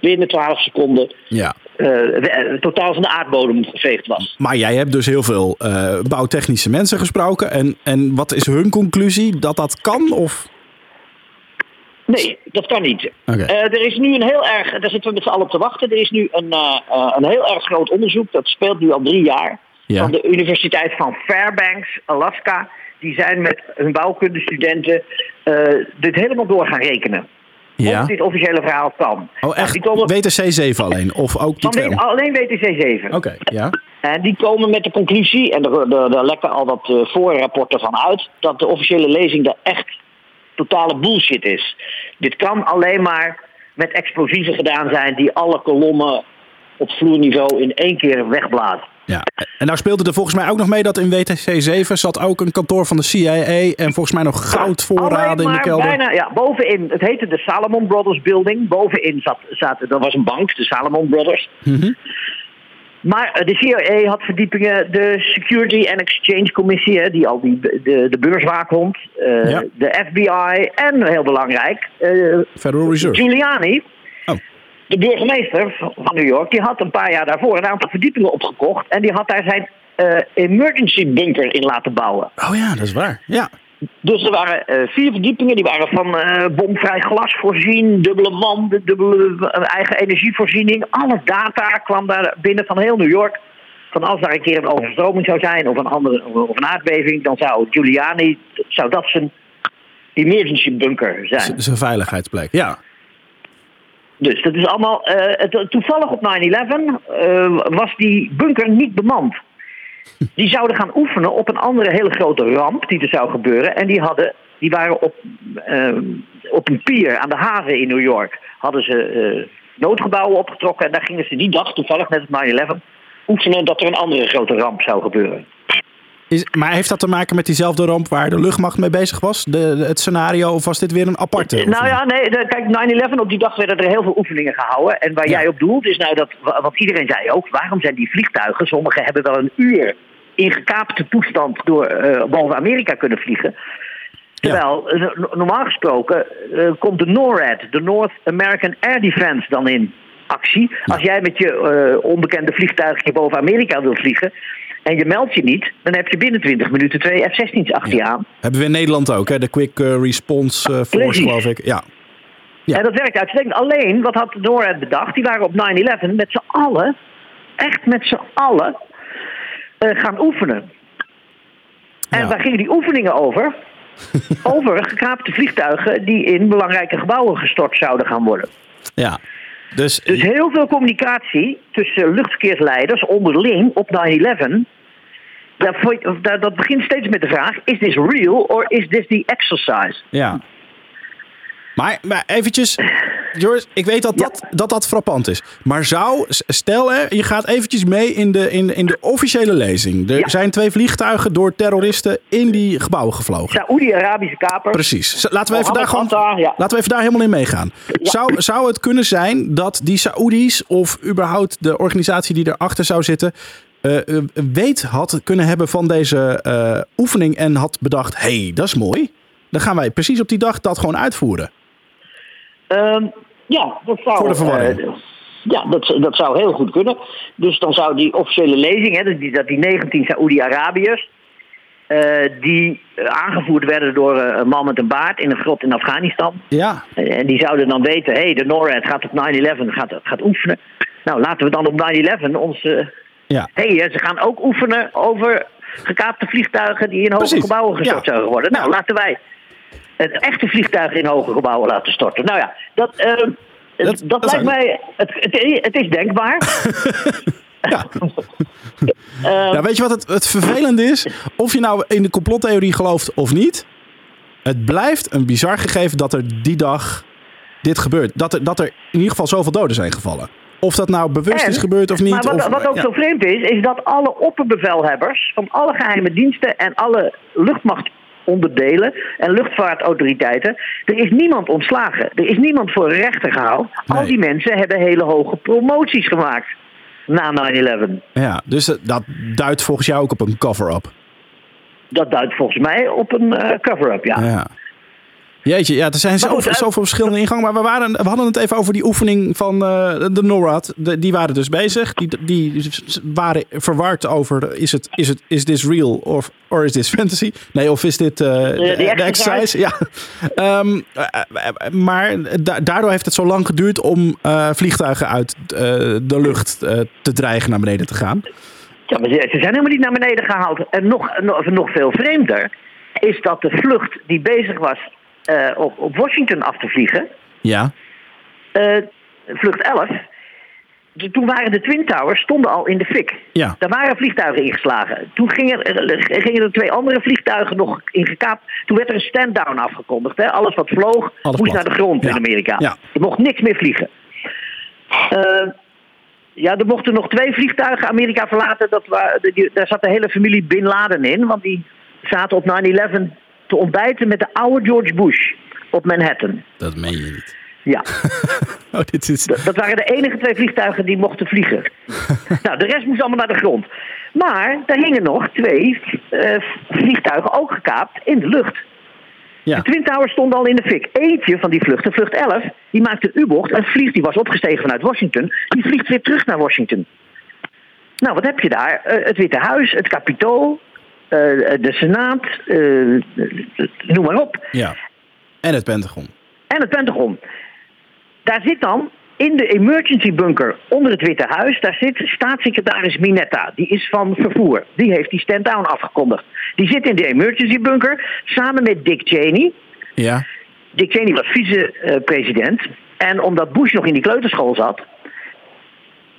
[SPEAKER 1] binnen 12 seconden
[SPEAKER 2] ja.
[SPEAKER 1] eh, eh, totaal van de aardbodem geveegd was.
[SPEAKER 2] Maar jij hebt dus heel veel eh, bouwtechnische mensen gesproken. En, en wat is hun conclusie? Dat dat kan? Of...
[SPEAKER 1] Nee, dat kan niet. Eh, er is nu een heel erg, daar zitten we met z'n allen op te wachten. Er is nu een, een heel erg groot onderzoek, dat speelt nu al drie jaar,
[SPEAKER 2] Ja.
[SPEAKER 1] van de Universiteit van Fairbanks, Alaska. Die zijn met hun bouwkundestudenten dit helemaal door gaan rekenen.
[SPEAKER 2] Ja.
[SPEAKER 1] Of dit officiële verhaal kan.
[SPEAKER 2] Oh,
[SPEAKER 1] Nou,
[SPEAKER 2] echt?
[SPEAKER 1] komen,
[SPEAKER 2] WTC 7 alleen? Of ook die twee?
[SPEAKER 1] Alleen WTC 7.
[SPEAKER 2] Oké, ja.
[SPEAKER 1] En die komen met de conclusie, en er lekken al wat eh, voorrapporten van uit, dat de officiële lezing er echt totale bullshit is. Dit kan alleen maar met explosieven gedaan zijn die alle kolommen op vloerniveau in één keer wegblazen.
[SPEAKER 2] ja. En nou speelde er volgens mij ook nog mee dat in WTC 7 zat ook een kantoor van de CIA. En volgens mij nog goudvoorraden in de kelder.
[SPEAKER 1] Bijna, ja, bovenin, het heette de Salomon Brothers Building. Bovenin zat, zaten, er was een bank, de Salomon Brothers.
[SPEAKER 2] Mhm.
[SPEAKER 1] Maar eh, de CIA had verdiepingen, de Security and Exchange Commissie, die al die, de, de beurswaakhond, eh,
[SPEAKER 2] Ja.
[SPEAKER 1] de FBI en heel belangrijk, eh,
[SPEAKER 2] Federal Reserve.
[SPEAKER 1] Giuliani. De burgemeester van New York, die had een paar jaar daarvoor een aantal verdiepingen opgekocht en die had daar zijn eh, emergency bunker in laten bouwen.
[SPEAKER 2] Oh ja, dat is waar. Ja.
[SPEAKER 1] Dus er waren eh, vier verdiepingen, die waren van eh, bomvrij glas voorzien, dubbele wanden, dubbele eigen energievoorziening. Alle data kwam daar binnen van heel New York. Van als daar een keer een overstroming zou zijn of een, andere, of een aardbeving, dan zou Giuliani, zou dat zijn emergency bunker zijn.
[SPEAKER 2] Z- Zijn veiligheidsplek. Ja.
[SPEAKER 1] Dus dat is allemaal. eh, toevallig op 9-11 eh, was die bunker niet bemand. Die zouden gaan oefenen op een andere hele grote ramp die er zou gebeuren. En die, hadden, die waren op, eh, op een pier aan de haven in New York. Hadden ze noodgebouwen opgetrokken. En daar gingen ze die dag, toevallig net op 9-11, oefenen dat er een andere grote ramp zou gebeuren.
[SPEAKER 2] Is, maar heeft dat te maken met diezelfde ramp waar de luchtmacht mee bezig was? De, de- het scenario of was dit weer een aparte?
[SPEAKER 1] Nou
[SPEAKER 2] oefening?
[SPEAKER 1] ja, nee, de- kijk, 9-11 op die dag werden er heel veel oefeningen gehouden. En waar
[SPEAKER 2] Ja.
[SPEAKER 1] jij op doelt is nou dat, wa- wat iedereen zei ook, waarom zijn die vliegtuigen, sommige hebben wel een uur in gekaapte toestand door eh, boven Amerika kunnen vliegen. Terwijl, eh, no- normaal gesproken, eh, komt de NORAD, de North American Air Defense, dan in actie. Als jij met je eh, onbekende vliegtuigje boven Amerika wil vliegen en je meldt je niet, dan heb je binnen 20 minuten twee F-16's achter je aan.
[SPEAKER 2] Hebben we in Nederland ook, hè? De Quick eh, Response eh, Force, geloof ik. Ja. Ja.
[SPEAKER 1] En dat werkt uitstekend. Alleen, wat had de NORAD bedacht? Die waren op 9-11 met z'n allen, echt met z'n allen, eh, gaan oefenen. En
[SPEAKER 2] Ja.
[SPEAKER 1] waar gingen die oefeningen over? over gekaapte vliegtuigen die in belangrijke gebouwen gestort zouden gaan worden.
[SPEAKER 2] ja. Dus,
[SPEAKER 1] Dus heel veel communicatie tussen luchtverkeersleiders onderling op 9-11. Vo- daar- Dat begint steeds met de vraag: is this real or is this the exercise?
[SPEAKER 2] ja. Maar, maar eventjes, Joris, ik weet dat dat, dat dat frappant is. Maar zou, stel hè, je gaat eventjes mee in de, in, in de officiële lezing. Er
[SPEAKER 1] Ja.
[SPEAKER 2] zijn twee vliegtuigen door terroristen in die gebouwen gevlogen.
[SPEAKER 1] Saoedi-Arabische kapers.
[SPEAKER 2] Precies. Laten we, even daar gewoon,
[SPEAKER 1] ja.
[SPEAKER 2] laten we even daar helemaal in meegaan. Zou, zou het kunnen zijn dat die Saoedi's of überhaupt de organisatie die erachter zou zitten... eh, eh, weet had kunnen hebben van deze eh, oefening en had bedacht... hé, hey, dat is mooi. Dan gaan wij precies op die dag dat gewoon uitvoeren.
[SPEAKER 1] Ehm, ja, dat zou.
[SPEAKER 2] Voor de verwarring.
[SPEAKER 1] ja, dat, dat zou heel goed kunnen. Dus dan zou die officiële lezing, hè, dat die, dat die 19 Saoedi-Arabiërs. die aangevoerd werden door eh, een man met een baard in een grot in Afghanistan.
[SPEAKER 2] Ja,
[SPEAKER 1] En die zouden dan weten: hé, hey, de NORAD gaat op 9-11 gaat, gaat oefenen. Nou, laten we dan op 9-11 ons. Eh
[SPEAKER 2] ja.
[SPEAKER 1] hé, hey, ze gaan ook oefenen over gekaapte vliegtuigen die in hoge
[SPEAKER 2] Precies.
[SPEAKER 1] gebouwen gestort
[SPEAKER 2] Ja.
[SPEAKER 1] zouden worden. Nou, laten wij het echte vliegtuigen in hoge gebouwen laten storten. Nou ja, dat, eh,
[SPEAKER 2] Dat-
[SPEAKER 1] dat,
[SPEAKER 2] dat
[SPEAKER 1] lijkt mij. Het, het, het is denkbaar.
[SPEAKER 2] ja.
[SPEAKER 1] Eh,
[SPEAKER 2] Nou, weet je wat het, het vervelende is? Of je nou in de complottheorie gelooft of niet. Het blijft een bizar gegeven dat er die dag dit gebeurt. Dat er, dat er in ieder geval zoveel doden zijn gevallen. Of dat nou bewust
[SPEAKER 1] En-
[SPEAKER 2] is gebeurd of niet.
[SPEAKER 1] Maar wat,
[SPEAKER 2] of,
[SPEAKER 1] wat ook
[SPEAKER 2] ja.
[SPEAKER 1] zo vreemd is, is dat alle opperbevelhebbers van alle geheime diensten en alle luchtmachtonderdelen en luchtvaartautoriteiten, er is niemand ontslagen. Er is niemand voor rechter gehaald. Al die mensen hebben hele hoge promoties gemaakt na 9-11.
[SPEAKER 2] Ja, dus dat- dat duidt volgens jou ook op een cover-up.
[SPEAKER 1] Dat duidt volgens mij op een eh, cover-up, ja.
[SPEAKER 2] Ja. Jeetje, ja, er zijn
[SPEAKER 1] Maar
[SPEAKER 2] zoveel,
[SPEAKER 1] goed, eh,
[SPEAKER 2] zoveel verschillende ingangen. Maar we, waren, we hadden het even over die oefening van eh, de NORAD. De- die waren dus bezig. Die, die waren verward over, is, het, is, het, is this real of or is this fantasy? Nee, of is dit eh, de, de
[SPEAKER 1] exercise.
[SPEAKER 2] Ja. Ehm, eh, eh, maar da- daardoor heeft het zo lang geduurd om vliegtuigen uit de lucht te dreigen naar beneden te gaan.
[SPEAKER 1] Ja, maar ze, ze zijn helemaal niet naar beneden gehaald. En nog, nog, nog veel vreemder is dat de vlucht die bezig was eh, op, op Washington af te vliegen,
[SPEAKER 2] Ja.
[SPEAKER 1] eh, vlucht 11, de- toen waren de Twin Towers stonden al in de fik.
[SPEAKER 2] Ja.
[SPEAKER 1] Daar waren vliegtuigen ingeslagen. Toen gingen, er- gingen er twee andere vliegtuigen nog in gekaapt. Toen werd er een stand-down afgekondigd. Hè? Alles wat vloog
[SPEAKER 2] Alles
[SPEAKER 1] moest
[SPEAKER 2] plat.
[SPEAKER 1] naar de grond
[SPEAKER 2] Ja.
[SPEAKER 1] in Amerika.
[SPEAKER 2] Ja.
[SPEAKER 1] Er mocht niks meer vliegen. Eh, ja, er mochten nog twee vliegtuigen Amerika verlaten. Dat die- daar zat de hele familie Bin Laden in. Want die zaten op 9-11 te ontbijten met de oude George Bush op Manhattan.
[SPEAKER 2] Dat meen je niet.
[SPEAKER 1] Ja.
[SPEAKER 2] Oh, dit is...
[SPEAKER 1] Dat dat waren de enige twee vliegtuigen die mochten vliegen. nou, de rest moest allemaal naar de grond. Maar er hingen nog twee eh, vliegtuigen ook gekaapt in de lucht.
[SPEAKER 2] Ja.
[SPEAKER 1] De Twin Towers stonden al in de fik. Eentje van die vluchten, vlucht 11, die maakte een U-bocht en vliegt, die was opgestegen vanuit Washington, die vliegt weer terug naar Washington. Nou, wat heb je daar? Eh, het Witte Huis, het Capitool, de Senaat, eh, noem maar op.
[SPEAKER 2] ja. En het Pentagon.
[SPEAKER 1] En het Pentagon. Daar zit dan in de emergency bunker onder het Witte Huis, daar zit staatssecretaris Minetta. Die is van vervoer. Die heeft die stand-down afgekondigd. Die zit in de emergency bunker samen met Dick Cheney.
[SPEAKER 2] Ja.
[SPEAKER 1] Dick Cheney was vice-president. En omdat Bush nog in die kleuterschool zat,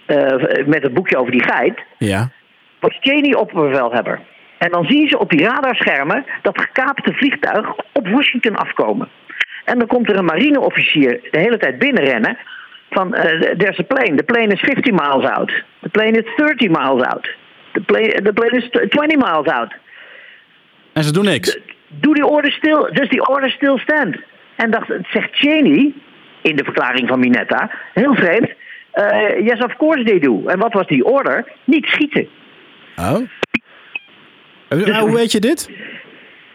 [SPEAKER 1] eh, met het boekje over die geit,
[SPEAKER 2] Ja.
[SPEAKER 1] was Cheney opperbevelhebber. En dan zien ze op die radarschermen dat gekaapte vliegtuig op Washington afkomen. En dan komt er een marineofficier de hele tijd binnenrennen. van eh, there's a plane. The plane is 50 miles out. The plane is 30 miles out. The plane, the plane is 20 miles out.
[SPEAKER 2] En ze doen niks.
[SPEAKER 1] Do the order still, does the order still stand? En dat zegt Cheney in de verklaring van Minetta, heel vreemd. eh, yes, of course they do. En wat was die order? Niet schieten.
[SPEAKER 2] Oh. Eh, hoe weet je dit?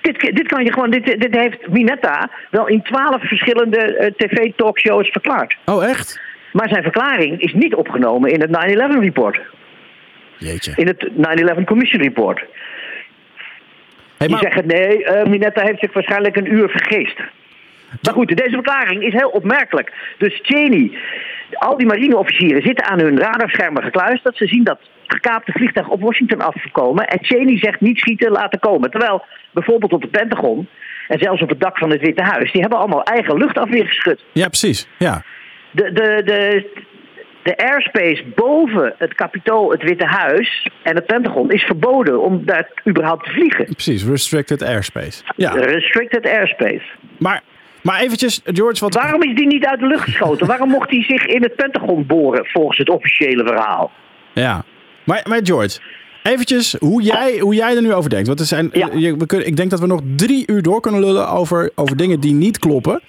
[SPEAKER 1] Dit, dit kan je gewoon, dit, dit heeft Minetta wel in twaalf verschillende eh, tv-talkshows verklaard.
[SPEAKER 2] Oh, echt?
[SPEAKER 1] Maar zijn verklaring is niet opgenomen in het 9-11 report.
[SPEAKER 2] Jeetje.
[SPEAKER 1] In het 9-11 Commission report.
[SPEAKER 2] Hey,
[SPEAKER 1] Die zeggen nee, eh, Minetta heeft zich waarschijnlijk een uur vergist. Maar goed, deze verklaring is heel opmerkelijk. Dus Cheney, al die marineofficieren zitten aan hun radarschermen gekluisterd. Ze zien dat gekaapte vliegtuig op Washington afkomen. En Cheney zegt niet schieten, laten komen. Terwijl bijvoorbeeld op het Pentagon en zelfs op het dak van het Witte Huis... die hebben allemaal eigen luchtafweer geschud.
[SPEAKER 2] ja, precies. Ja.
[SPEAKER 1] De, de, de, de airspace boven het Capitool, het Witte Huis en het Pentagon... is verboden om daar überhaupt te vliegen.
[SPEAKER 2] Precies, restricted airspace. Ja,
[SPEAKER 1] Restricted airspace.
[SPEAKER 2] maar, maar eventjes, George, wat...
[SPEAKER 1] Waarom is die niet uit de lucht geschoten? Waarom mocht hij zich in het Pentagon boren, volgens het officiële verhaal?
[SPEAKER 2] Ja, maar, maar George, eventjes hoe jij, hoe jij er nu over denkt. Want er zijn,
[SPEAKER 1] Ja.
[SPEAKER 2] je- we kunnen, ik denk dat we nog drie uur door kunnen lullen over, over dingen die niet kloppen.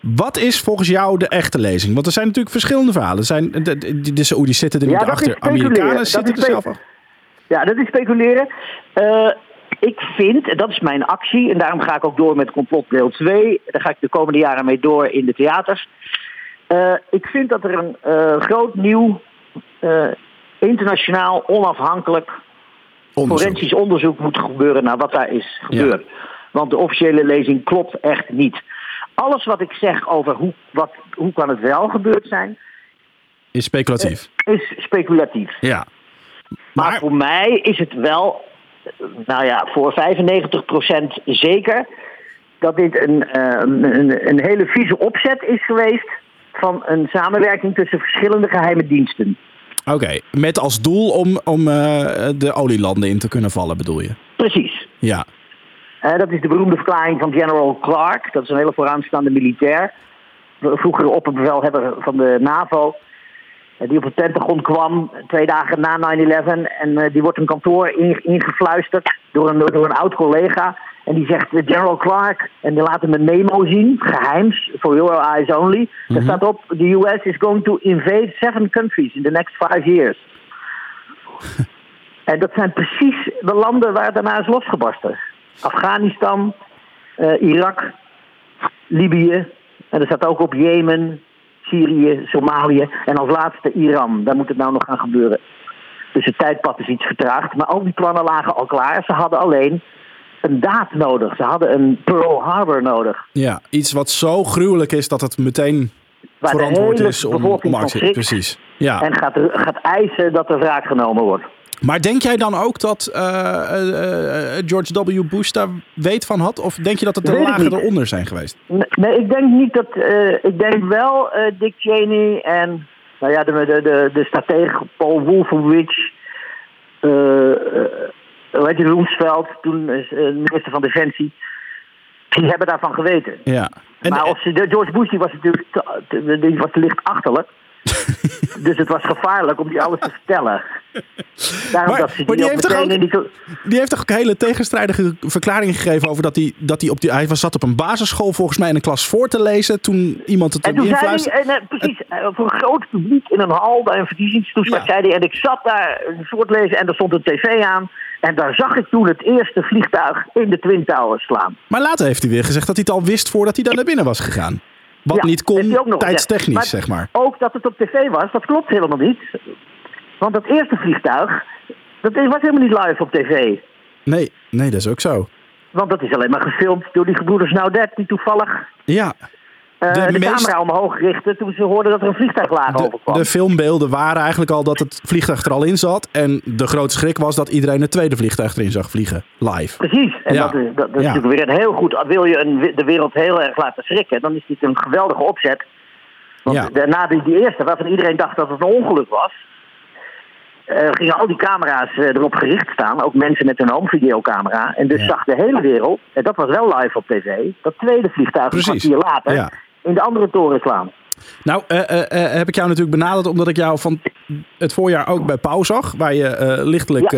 [SPEAKER 2] Wat is volgens jou de echte lezing? Want er zijn natuurlijk verschillende verhalen. Er zijn, de, de, de, Saoedi's zitten er niet achter. Amerikanen
[SPEAKER 1] Dat
[SPEAKER 2] zitten er zelf achter.
[SPEAKER 1] Ja, dat is speculeren. Eh, ik vind, en dat is mijn actie, en daarom ga ik ook door met complot deel 2. Daar ga ik de komende jaren mee door in de theaters. Eh, ik vind dat er een eh, groot nieuw, eh, internationaal, onafhankelijk
[SPEAKER 2] Onderzoek.
[SPEAKER 1] forensisch onderzoek moet gebeuren naar wat daar is gebeurd. Want de officiële lezing klopt echt niet. Alles wat ik zeg over hoe, wat, hoe kan het wel gebeurd zijn,
[SPEAKER 2] Is speculatief.
[SPEAKER 1] is speculatief.
[SPEAKER 2] Ja.
[SPEAKER 1] Maar,
[SPEAKER 2] Maar,
[SPEAKER 1] voor mij is het wel, nou ja, voor 95% zeker dat dit een, eh, een, een hele vieze opzet is geweest van een samenwerking tussen verschillende geheime diensten.
[SPEAKER 2] oké, met als doel om, om eh, de olielanden in te kunnen vallen, bedoel je?
[SPEAKER 1] Precies.
[SPEAKER 2] Ja.
[SPEAKER 1] Eh, dat is de beroemde verklaring van General Clark. Dat is een hele vooraanstaande militair. Vroeger opperbevelhebber van de NAVO. Eh, die op het Pentagon kwam twee dagen na 9-11. En eh, die wordt een kantoor in- ingefluisterd door een, door een oud collega. En die zegt General Clark. En die laat hem een memo zien. Geheims. For your eyes only. Daar staat op. The US is going to invade seven countries in the next five years. En dat zijn precies de landen waar het daarna is losgebarsten. Afghanistan, eh, Irak, Libië. En er staat ook op Jemen, Syrië, Somalië. En als laatste Iran. Daar moet het nou nog gaan gebeuren. Dus het tijdpad is iets vertraagd. Maar al die plannen lagen al klaar. Ze hadden alleen een daad nodig. Ze hadden een Pearl Harbor nodig.
[SPEAKER 2] ja, iets wat zo gruwelijk is dat het meteen
[SPEAKER 1] Waar
[SPEAKER 2] verantwoord is om,
[SPEAKER 1] schrikt.
[SPEAKER 2] Precies. Ja.
[SPEAKER 1] En gaat, gaat eisen dat er wraak genomen wordt.
[SPEAKER 2] Maar denk jij dan ook dat eh, eh, eh, George W. Bush daar weet van had? Of denk je dat het de
[SPEAKER 1] Weet
[SPEAKER 2] lagen eronder zijn geweest?
[SPEAKER 1] Nee, nee, ik denk niet dat. ik denk wel Dick Cheney en. Nou ja, de, de, de, de stratege Paul Wolfowitz. heet je, Roemsveld, toen minister van Defensie. Die hebben daarvan geweten.
[SPEAKER 2] Ja. En,
[SPEAKER 1] maar als, George Bush die was natuurlijk te- die was te licht achterlijk. dus het was gevaarlijk om die alles te vertellen. Daarom
[SPEAKER 2] Maar-
[SPEAKER 1] dat ze
[SPEAKER 2] maar
[SPEAKER 1] die,
[SPEAKER 2] die
[SPEAKER 1] ook
[SPEAKER 2] heeft toch
[SPEAKER 1] in die...
[SPEAKER 2] die heeft toch ook hele tegenstrijdige verklaringen gegeven over dat hij, dat hij op die. Hij was zat op een basisschool volgens mij in een klas voor te lezen toen iemand het hem influisterde.
[SPEAKER 1] hij, en, precies, voor een groot publiek in een hal bij een verkiezingstoespraak
[SPEAKER 2] Ja.
[SPEAKER 1] zei hij, en ik zat daar een soort lezen en er stond een tv aan. En daar zag ik toen het eerste vliegtuig in de Twin Towers slaan.
[SPEAKER 2] Maar later heeft hij weer gezegd dat hij het al wist voordat hij daar naar binnen was gegaan. Wat niet kon, tijdstechnisch, zeg maar.
[SPEAKER 1] Ook dat het op tv was, dat klopt helemaal niet. Want dat eerste vliegtuig, dat was helemaal niet live op tv.
[SPEAKER 2] Nee, nee, dat is ook zo.
[SPEAKER 1] Want dat is alleen maar gefilmd door die gebroeders Naudet, die toevallig
[SPEAKER 2] Ja, De
[SPEAKER 1] de,
[SPEAKER 2] meest-
[SPEAKER 1] camera omhoog richtten toen ze hoorden dat er een vliegtuig laag
[SPEAKER 2] de,
[SPEAKER 1] overkwam.
[SPEAKER 2] de filmbeelden waren eigenlijk al dat het vliegtuig er al in zat. En de grote schrik was dat iedereen het tweede vliegtuig erin zag vliegen. Live.
[SPEAKER 1] Precies. En
[SPEAKER 2] Ja.
[SPEAKER 1] dat is, dat, dat is
[SPEAKER 2] Ja.
[SPEAKER 1] natuurlijk weer een heel goed. Wil je een, de wereld heel erg laten schrikken, dan is dit een geweldige opzet. Want
[SPEAKER 2] Ja.
[SPEAKER 1] daarna die, die eerste, waarvan iedereen dacht dat het een ongeluk was, eh, gingen al die camera's eh, erop gericht staan. Ook mensen met een home videocamera. En dus
[SPEAKER 2] Ja.
[SPEAKER 1] zag de hele wereld, en dat was wel live op tv, dat tweede vliegtuig een kwartier later
[SPEAKER 2] Ja.
[SPEAKER 1] In de andere toren slaan.
[SPEAKER 2] Nou, eh, eh, eh, heb ik jou natuurlijk benaderd omdat ik jou van het voorjaar ook bij Pauw zag. Waar je lichtelijk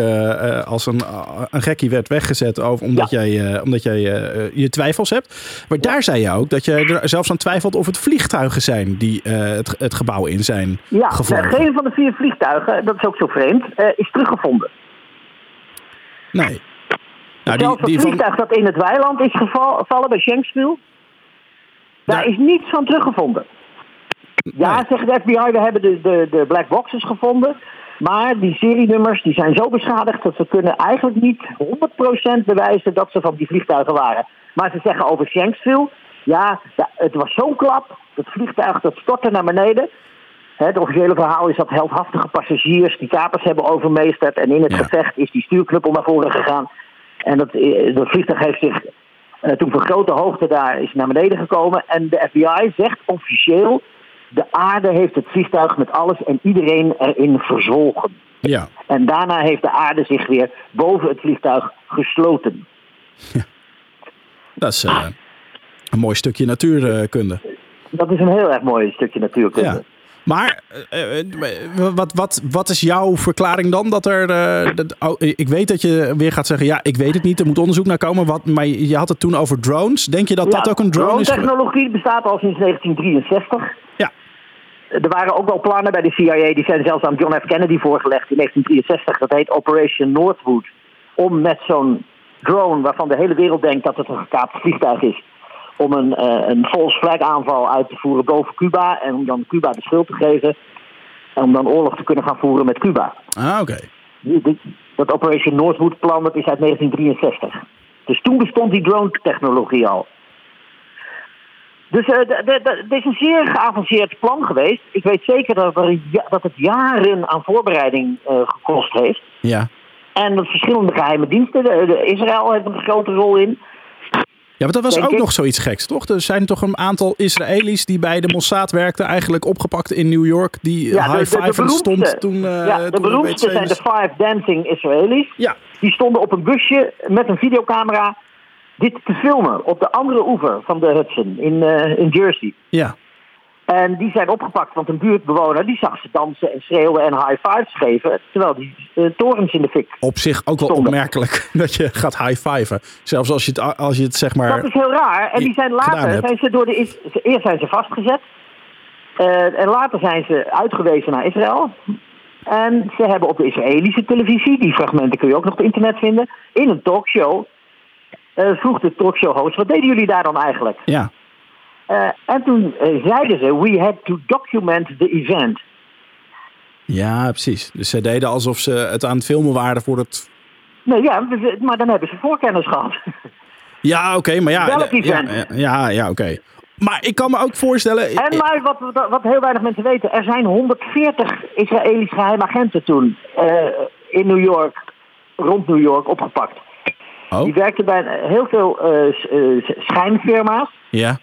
[SPEAKER 2] als een, een gekkie werd weggezet over, omdat jij, eh, omdat jij je twijfels hebt. Maar daar zei je ook dat je er zelfs aan twijfelt of het vliegtuigen zijn die het, het gebouw in zijn
[SPEAKER 1] Ja,
[SPEAKER 2] gevlogen.
[SPEAKER 1] geen van de vier vliegtuigen, dat is ook zo vreemd, is teruggevonden.
[SPEAKER 2] Nee. Nou, die,
[SPEAKER 1] het
[SPEAKER 2] die van,
[SPEAKER 1] vliegtuig dat in het weiland is geval- gevallen bij Shanksville, daar
[SPEAKER 2] Daar-
[SPEAKER 1] is niets van teruggevonden. Ja, zegt de FBI, we hebben de, de, de black boxes gevonden. Maar die serienummers die zijn zo beschadigd dat ze kunnen eigenlijk niet 100% bewijzen dat ze van die vliegtuigen waren. Maar ze zeggen over Shanksville, ja, ja, het was zo'n klap. Het vliegtuig dat stortte naar beneden. Het officiële verhaal is dat heldhaftige passagiers die kapers hebben overmeesterd. En in het
[SPEAKER 2] Ja.
[SPEAKER 1] gevecht is die stuurknuppel naar voren gegaan. En dat, eh, dat vliegtuig heeft zich eh, toen van grote hoogte daar is naar beneden gekomen. En de FBI zegt officieel, de aarde heeft het vliegtuig met alles en iedereen erin verzwolgen.
[SPEAKER 2] ja.
[SPEAKER 1] En daarna heeft de aarde zich weer boven het vliegtuig gesloten.
[SPEAKER 2] Dat is eh, een mooi stukje natuurkunde.
[SPEAKER 1] Dat is een heel erg mooi stukje natuurkunde.
[SPEAKER 2] Ja. Maar eh, eh, wat, wat, wat is jouw verklaring dan? Dat er, eh, dat, oh, ik weet dat je weer gaat zeggen, ja, ik weet het niet, er moet onderzoek naar komen. Wat, maar je had het toen over drones. Denk je dat dat ook een drone is? geweest?
[SPEAKER 1] technologie bestaat al sinds 1963.
[SPEAKER 2] Ja.
[SPEAKER 1] Er waren ook wel plannen bij de CIA, die zijn zelfs aan John F. Kennedy voorgelegd in 1963. Dat heet Operation Northwood. Om met zo'n drone, waarvan de hele wereld denkt dat het een gekaapt vliegtuig is, om een, eh, een false flag aanval uit te voeren boven Cuba. En om dan Cuba de schuld te geven. En om dan oorlog te kunnen gaan voeren met Cuba.
[SPEAKER 2] Ah, oké.
[SPEAKER 1] Dat Operation Northwood plan dat is uit 1963. Dus toen bestond die drone-technologie al. Dus eh, het is een zeer geavanceerd plan geweest. Ik weet zeker dat, er, dat het jaren aan voorbereiding eh, gekost heeft.
[SPEAKER 2] Ja.
[SPEAKER 1] En dat verschillende geheime diensten, de, de Israël heeft een grote rol in.
[SPEAKER 2] Ja, maar dat was
[SPEAKER 1] Denk
[SPEAKER 2] ook
[SPEAKER 1] ik.
[SPEAKER 2] nog zoiets geks, toch? Er zijn toch een aantal Israëli's die bij de Mossad werkten, eigenlijk opgepakt in New York, die
[SPEAKER 1] Ja,
[SPEAKER 2] high five stond toen. eh,
[SPEAKER 1] ja,
[SPEAKER 2] toen
[SPEAKER 1] de beroemdste zijn de Five Dancing Israëli's.
[SPEAKER 2] Ja,
[SPEAKER 1] Die stonden op een busje met een videocamera dit te filmen op de andere oever van de Hudson in, eh, in Jersey.
[SPEAKER 2] ja.
[SPEAKER 1] En die zijn opgepakt, want een buurtbewoner die zag ze dansen en schreeuwen en high fives geven. Terwijl die eh, torens in de fik.
[SPEAKER 2] Op zich ook wel
[SPEAKER 1] Stonden.
[SPEAKER 2] opmerkelijk dat je gaat high-fiven. Zelfs als je het, als je het zeg maar...
[SPEAKER 1] Dat is heel raar. En die zijn later, zijn ze door de, eerst zijn ze vastgezet. Eh, en later zijn ze uitgewezen naar Israël. En ze hebben op de Israëlische televisie, die fragmenten kun je ook nog op internet vinden, in een talkshow, eh, vroeg de talkshow host, wat deden jullie daar dan eigenlijk?
[SPEAKER 2] Ja,
[SPEAKER 1] Eh, en toen eh, zeiden ze, we had to document the event.
[SPEAKER 2] ja, precies. Dus ze deden alsof ze het aan het filmen waren voor het...
[SPEAKER 1] Nee, ja, we- maar dan hebben ze voorkennis gehad.
[SPEAKER 2] Ja, oké, maar ja...
[SPEAKER 1] Welk
[SPEAKER 2] ja,
[SPEAKER 1] event?
[SPEAKER 2] Ja, ja, ja, oké. Maar ik kan me ook voorstellen...
[SPEAKER 1] En maar wat, wat, heel weinig mensen weten, er zijn 140 Israëlische geheimagenten toen eh, in New York, rond New York, opgepakt. Die
[SPEAKER 2] Oh,
[SPEAKER 1] werkten bij heel veel eh, eh, schijnfirma's.
[SPEAKER 2] ja.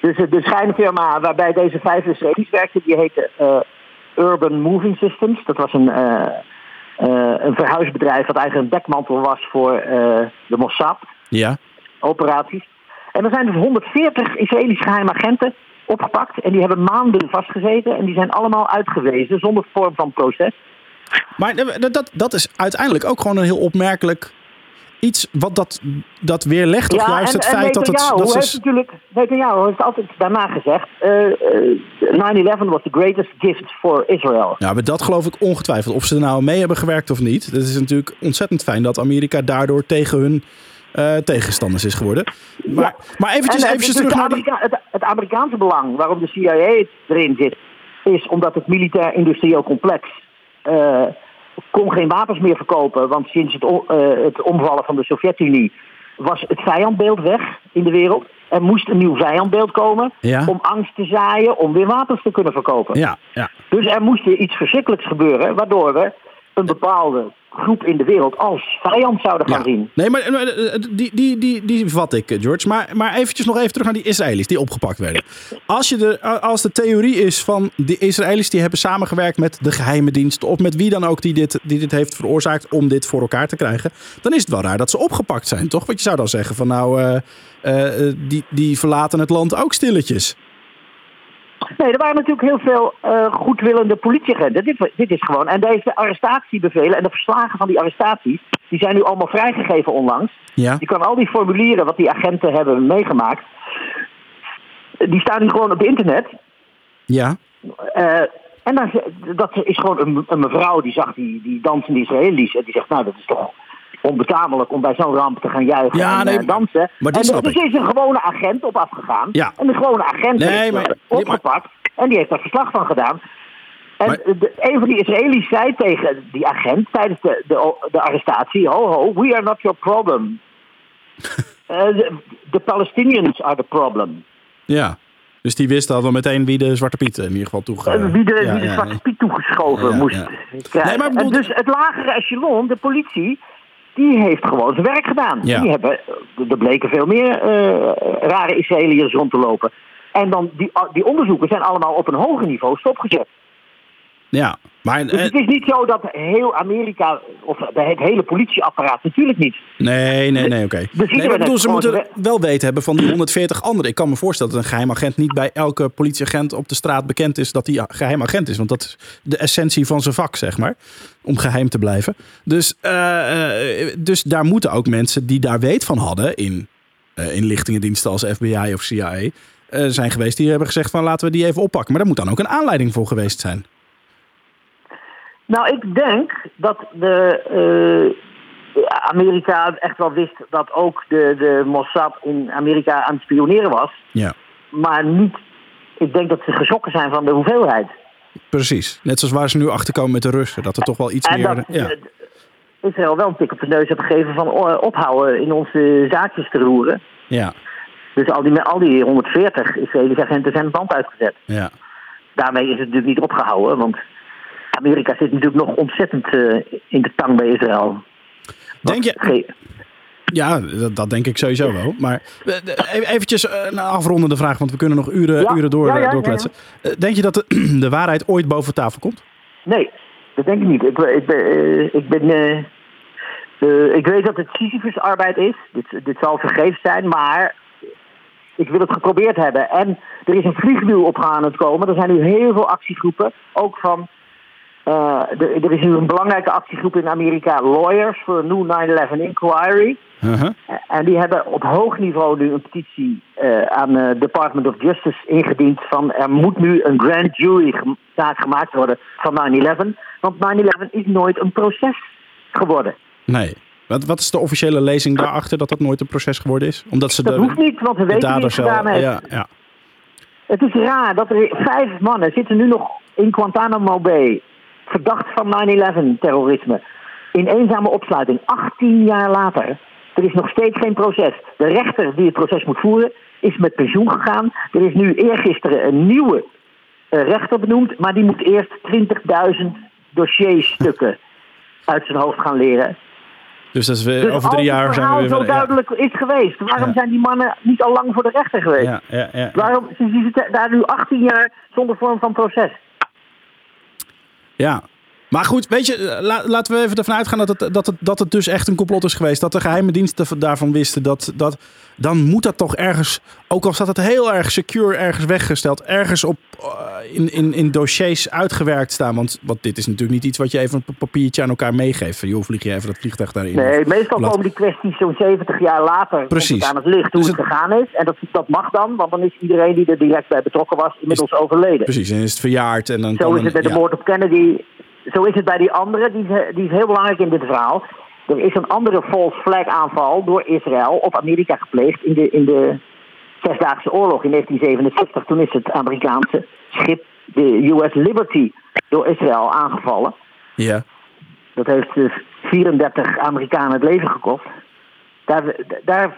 [SPEAKER 1] Dus de schijnfirma waarbij deze vijf Israëli's werkten, die heette eh, Urban Moving Systems. Dat was een, eh, eh, een verhuisbedrijf dat eigenlijk een dekmantel was voor de Mossad
[SPEAKER 2] Ja.
[SPEAKER 1] operaties. En er zijn dus 140 Israëlische geheimagenten opgepakt. En die hebben maanden vastgezeten. En die zijn allemaal uitgewezen zonder vorm van proces.
[SPEAKER 2] Maar dat, dat is uiteindelijk ook gewoon een heel opmerkelijk iets wat dat, dat weerlegt. Toch juist het feit dat het... Dat
[SPEAKER 1] heeft
[SPEAKER 2] ze,
[SPEAKER 1] natuurlijk, Netanyahu heeft altijd daarna gezegd... eh, eh, 9-11 was the greatest gift for Israel.
[SPEAKER 2] ja, maar dat geloof ik ongetwijfeld. Of ze er nou mee hebben gewerkt of niet. Het is natuurlijk ontzettend fijn dat Amerika daardoor tegen hun eh, tegenstanders is geworden. Maar, maar eventjes,
[SPEAKER 1] En, eh,
[SPEAKER 2] eventjes
[SPEAKER 1] dus
[SPEAKER 2] terug naar die...
[SPEAKER 1] Amerika- het, het Amerikaanse belang waarom de CIA erin zit... is omdat het militair-industrieel complex... eh, kon geen wapens meer verkopen. Want sinds het, eh, het omvallen van de Sovjet-Unie... was het vijandbeeld weg in de wereld. Er moest een nieuw vijandbeeld komen...
[SPEAKER 2] Ja.
[SPEAKER 1] om angst te zaaien om weer wapens te kunnen verkopen.
[SPEAKER 2] Ja, ja.
[SPEAKER 1] Dus er moest weer iets verschrikkelijks gebeuren... waardoor we een bepaalde groep in de wereld als vijand zouden gaan
[SPEAKER 2] Ja.
[SPEAKER 1] zien.
[SPEAKER 2] Nee, maar eh, eh, die, die, die, die vat ik, eh, George. Maar, maar eventjes nog even terug naar die Israëli's die opgepakt werden. Als, je de, als de theorie is van de Israëli's die hebben samengewerkt met de geheime dienst... of met wie dan ook die dit, die dit heeft veroorzaakt om dit voor elkaar te krijgen... dan is het wel raar dat ze opgepakt zijn, toch? Want je zou dan zeggen van nou, die, die verlaten het land ook stilletjes.
[SPEAKER 1] Nee, er waren natuurlijk heel veel eh, goedwillende politieagenten. Dit, dit is gewoon. En deze arrestatiebevelen en de verslagen van die arrestaties, die zijn nu allemaal vrijgegeven onlangs.
[SPEAKER 2] Ja.
[SPEAKER 1] Je kan al die formulieren wat die agenten hebben meegemaakt, die staan nu gewoon op internet.
[SPEAKER 2] Ja.
[SPEAKER 1] Eh, en dan, dat is gewoon een, een mevrouw die zag die, die dansende Israëli's. En die zegt, nou, dat is toch onbetamelijk om bij zo'n ramp te gaan juichen
[SPEAKER 2] Ja,
[SPEAKER 1] en
[SPEAKER 2] nee,
[SPEAKER 1] eh, dansen.
[SPEAKER 2] maar
[SPEAKER 1] en er
[SPEAKER 2] ik.
[SPEAKER 1] is een gewone agent op afgegaan.
[SPEAKER 2] Ja.
[SPEAKER 1] En de gewone agent
[SPEAKER 2] Nee,
[SPEAKER 1] is
[SPEAKER 2] maar-
[SPEAKER 1] eh, opgepakt. En die heeft daar verslag van gedaan. En
[SPEAKER 2] Maar-
[SPEAKER 1] de, een van die Israëli's zei tegen die agent tijdens de, de, de arrestatie: Ho, ho, we are not your problem. Eh, De the Palestinians are the problem.
[SPEAKER 2] Ja. Dus die wist al wel meteen wie de Zwarte Piet in ieder geval toege...
[SPEAKER 1] Eh, wie de,
[SPEAKER 2] ja,
[SPEAKER 1] wie de
[SPEAKER 2] ja,
[SPEAKER 1] Zwarte. Piet toegeschoven
[SPEAKER 2] Ja,
[SPEAKER 1] moest.
[SPEAKER 2] Nee, maar bedoel-
[SPEAKER 1] En dus het lagere echelon, de politie, die heeft gewoon zijn werk gedaan.
[SPEAKER 2] Ja.
[SPEAKER 1] Die hebben, er bleken veel meer eh, rare Israëliërs rond te lopen. En dan die, die onderzoeken zijn allemaal op een hoger niveau stopgezet.
[SPEAKER 2] Ja. Maar,
[SPEAKER 1] Dus
[SPEAKER 2] eh,
[SPEAKER 1] het is niet zo dat heel Amerika, of het hele politieapparaat, natuurlijk niet.
[SPEAKER 2] Nee, nee, nee, oké. Nee, bedoel, ze moeten wel weten hebben van die 140 anderen. Ik kan me voorstellen dat een geheim agent niet bij elke politieagent op de straat bekend is dat hij geheim agent is. Want dat is de essentie van zijn vak, zeg maar. Om geheim te blijven. Dus, eh, eh, dus daar moeten ook mensen die daar weet van hadden in eh, inlichtingendiensten als FBI of CIA eh, zijn geweest. Die hebben gezegd van laten we die even oppakken. Maar daar moet dan ook een aanleiding voor geweest zijn.
[SPEAKER 1] Nou, ik denk dat de, eh, Amerika echt wel wist dat ook de, de Mossad in Amerika aan het spioneren was.
[SPEAKER 2] Ja,
[SPEAKER 1] Maar niet, ik denk dat ze geschrokken zijn van de hoeveelheid.
[SPEAKER 2] precies. Net zoals waar ze nu achter komen met de Russen. Dat er toch wel iets
[SPEAKER 1] En
[SPEAKER 2] meer...
[SPEAKER 1] dat
[SPEAKER 2] ja.
[SPEAKER 1] Israël wel een tik op de neus heeft gegeven van oh, ophouden in onze zaakjes te roeren.
[SPEAKER 2] ja,
[SPEAKER 1] Dus al die, al die 140 Israëlische agenten zijn het land uitgezet.
[SPEAKER 2] ja.
[SPEAKER 1] Daarmee is het natuurlijk niet opgehouden, want Amerika zit natuurlijk nog ontzettend eh, in de tang bij Israël.
[SPEAKER 2] Denk je, Ja, dat, dat denk ik sowieso wel. Maar eh, even- eventjes eh, een afrondende vraag, want we kunnen nog uren,
[SPEAKER 1] Ja,
[SPEAKER 2] uren door,
[SPEAKER 1] ja, ja, ja,
[SPEAKER 2] doorkletsen. Denk je dat de, de waarheid ooit boven tafel komt?
[SPEAKER 1] Nee, dat denk ik niet. Ik, ik ben, ik, ben ik weet dat het Sisyphus-arbeid is. Dit, dit zal vergeefs zijn, maar ik wil het geprobeerd hebben. En er is een vliegwiel op gaan het komen. Er zijn nu heel veel actiegroepen, ook van... eh, er, is nu een belangrijke actiegroep in Amerika, Lawyers for a New 9-11 Inquiry.
[SPEAKER 2] Uh-huh.
[SPEAKER 1] En die hebben op hoog niveau nu een petitie eh, aan het Department of Justice ingediend van er moet nu een grand jury zaak gemaakt worden van 9-11. Want 9-11 is nooit een proces geworden.
[SPEAKER 2] Nee. Wat, wat is de officiële lezing daarachter dat dat nooit een proces geworden is? Omdat ze
[SPEAKER 1] Dat
[SPEAKER 2] de,
[SPEAKER 1] hoeft niet, want we weten wie het
[SPEAKER 2] daders wel...
[SPEAKER 1] gedaan heeft.
[SPEAKER 2] Ja, ja.
[SPEAKER 1] Het is raar dat er vijf mannen zitten nu nog in Guantanamo Bay. Verdacht van 9-11 terrorisme. In eenzame opsluiting. 18 jaar later. Er is nog steeds geen proces. De rechter die het proces moet voeren is met pensioen gegaan. Er is nu eergisteren een nieuwe eh, rechter benoemd. Maar die moet eerst 20.000 dossierstukken uit zijn hoofd gaan leren.
[SPEAKER 2] Dus dat is weer,
[SPEAKER 1] Dus
[SPEAKER 2] over drie jaar zijn we weer...
[SPEAKER 1] zo
[SPEAKER 2] ja.
[SPEAKER 1] duidelijk is geweest. Waarom
[SPEAKER 2] Ja.
[SPEAKER 1] zijn die mannen niet al lang voor de rechter geweest?
[SPEAKER 2] Ja, ja, ja.
[SPEAKER 1] Waarom ze zitten daar nu 18 jaar zonder vorm van proces?
[SPEAKER 2] Ja. Maar goed, weet je, eh, la- laten we even ervan uitgaan dat het, dat, het, dat het dus echt een complot is geweest. Dat de geheime diensten daarvan wisten. Dat, dat, dan moet dat toch ergens, ook al staat het heel erg secure ergens weggesteld, ergens op, eh, in, in, in dossiers uitgewerkt staan. Want, want dit is natuurlijk niet iets wat je even een papiertje aan elkaar meegeeft. Van, joh, vlieg je even dat vliegtuig daarin.
[SPEAKER 1] Nee, meestal komen die kwesties zo'n 70 jaar later
[SPEAKER 2] Precies.
[SPEAKER 1] aan het licht hoe
[SPEAKER 2] Dus
[SPEAKER 1] het
[SPEAKER 2] het-
[SPEAKER 1] gegaan is. En dat, dat mag dan, want dan is iedereen die er direct bij betrokken was inmiddels overleden.
[SPEAKER 2] Precies, en is het verjaard. En dan
[SPEAKER 1] Zo is het bij de
[SPEAKER 2] ja.
[SPEAKER 1] moord op Kennedy. Zo is het bij die andere. Die is, die is heel belangrijk in dit verhaal. Er is een andere false flag aanval door Israël op Amerika gepleegd in de, in de Zesdaagse Oorlog in 1967. Toen is het Amerikaanse schip, de US Liberty, door Israël aangevallen.
[SPEAKER 2] Ja,
[SPEAKER 1] Dat heeft eh, 34 Amerikanen het leven gekost. Daar, daar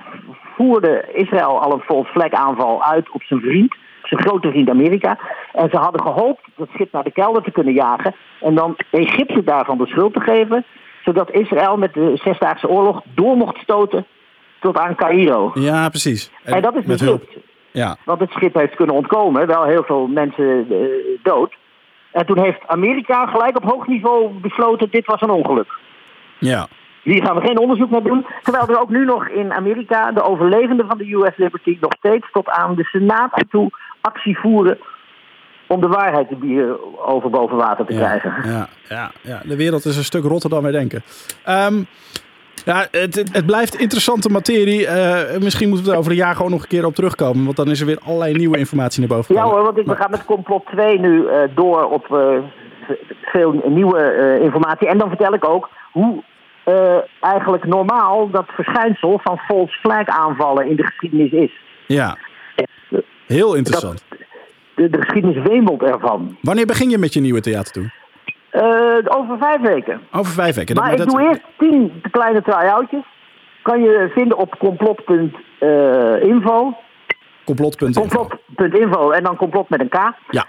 [SPEAKER 1] voerde Israël al een false flag aanval uit op zijn vriend, zijn grote vriend Amerika. En ze hadden gehoopt dat schip naar de kelder te kunnen jagen en dan Egypte daarvan de schuld te geven, zodat Israël met de Zesdaagse Oorlog door mocht stoten tot aan Cairo.
[SPEAKER 2] ja precies.
[SPEAKER 1] En dat is mislukt.
[SPEAKER 2] hulp. Ja,
[SPEAKER 1] Want het schip heeft kunnen ontkomen, wel heel veel mensen eh, dood. En toen heeft Amerika gelijk op hoog niveau besloten: dit was een ongeluk.
[SPEAKER 2] ja.
[SPEAKER 1] Hier gaan we geen onderzoek naar doen. Terwijl er ook nu nog in Amerika de overlevenden van de US Liberty nog steeds tot aan de Senaat toe actie voeren om de waarheid hier over boven water te krijgen.
[SPEAKER 2] Ja, ja, ja, de wereld is een stuk rotter dan wij denken. Ehm, ja, het, het, blijft interessante materie. Eh, misschien moeten we er over een jaar gewoon nog een keer op terugkomen. Want dan is er weer allerlei nieuwe informatie naar boven
[SPEAKER 1] Ja
[SPEAKER 2] gekomen.
[SPEAKER 1] hoor, want ik, we gaan met complot 2 nu eh, door op eh, veel nieuwe informatie. En dan vertel ik ook hoe eh, eigenlijk normaal dat verschijnsel van false flag aanvallen in de geschiedenis is.
[SPEAKER 2] Ja, heel interessant.
[SPEAKER 1] De, de geschiedenis wemelt ervan.
[SPEAKER 2] Wanneer begin je met je nieuwe theater toe?
[SPEAKER 1] Eh, over vijf weken.
[SPEAKER 2] Over vijf weken.
[SPEAKER 1] Maar
[SPEAKER 2] Dat-
[SPEAKER 1] ik
[SPEAKER 2] dat-
[SPEAKER 1] doe eerst tien kleine try-outjes. Kan je vinden op complot.info.
[SPEAKER 2] Complot.info.
[SPEAKER 1] Complot.info en dan complot met een K.
[SPEAKER 2] Ja.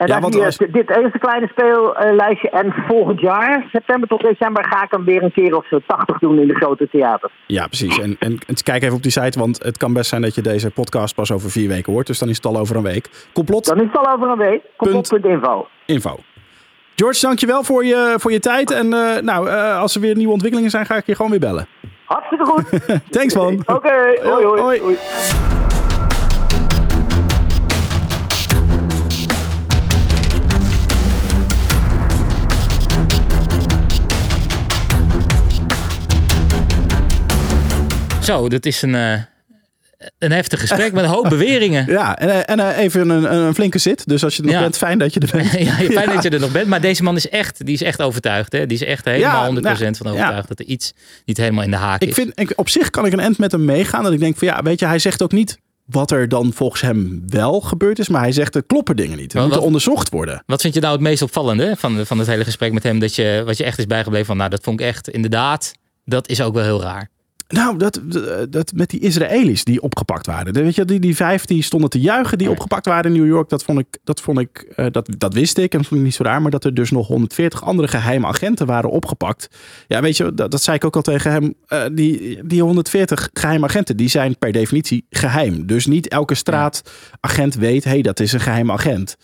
[SPEAKER 1] En
[SPEAKER 2] Ja,
[SPEAKER 1] dan
[SPEAKER 2] als-
[SPEAKER 1] dit eerste kleine speellijstje. En volgend jaar, september tot december, ga ik hem weer een keer of zo 80 doen in de grote theaters.
[SPEAKER 2] Ja, precies. En, en, kijk even op die site, want het kan best zijn dat je deze podcast pas over vier weken hoort. Dus dan is het al over een week. Complot
[SPEAKER 1] Dan is het al over een week. Complot.info.
[SPEAKER 2] info. George, dankjewel voor je, voor je tijd. En eh, nou, eh, als er weer nieuwe ontwikkelingen zijn, ga ik je gewoon weer bellen.
[SPEAKER 1] Hartstikke goed.
[SPEAKER 2] Thanks man.
[SPEAKER 1] Oké, hoi, hoi.
[SPEAKER 2] Hoi.
[SPEAKER 1] hoi.
[SPEAKER 3] Zo, dat is een, eh, een heftig gesprek met een hoop beweringen.
[SPEAKER 2] Ja, en, eh, en eh, even een, een flinke zit. Dus als je er nog
[SPEAKER 3] Ja.
[SPEAKER 2] bent, fijn dat je er bent.
[SPEAKER 3] ja, fijn dat je er nog bent. Maar deze man is echt, die is echt overtuigd. Hè? Die is echt helemaal
[SPEAKER 2] Ja,
[SPEAKER 3] 100% van
[SPEAKER 2] nou,
[SPEAKER 3] overtuigd dat er iets niet helemaal in de haak
[SPEAKER 2] Ik
[SPEAKER 3] is.
[SPEAKER 2] vind, ik, op zich kan ik een end met hem meegaan. Dat ik denk van ja, weet je, hij zegt ook niet wat er dan volgens hem wel gebeurd is. Maar hij zegt er kloppen dingen niet. Er
[SPEAKER 3] Wat-
[SPEAKER 2] moeten onderzocht worden.
[SPEAKER 3] Wat vind je nou het meest opvallende van, van het hele gesprek met hem? Dat je, wat je echt is bijgebleven van, nou dat vond ik echt inderdaad, dat is ook wel heel raar.
[SPEAKER 2] Nou, dat, dat met die Israëli's die opgepakt waren. Weet je, die, die vijf die stonden te juichen, die opgepakt waren in New York. Dat vond ik, dat vond ik, eh, dat, dat wist ik en dat vond ik niet zo raar. Maar dat er dus nog 140 andere geheime agenten waren opgepakt. Ja, weet je, dat, dat zei ik ook al tegen hem. Eh, die, die 140 geheime agenten, die zijn per definitie geheim. Dus niet elke straatagent weet, hé, hey, dat is een geheime agent.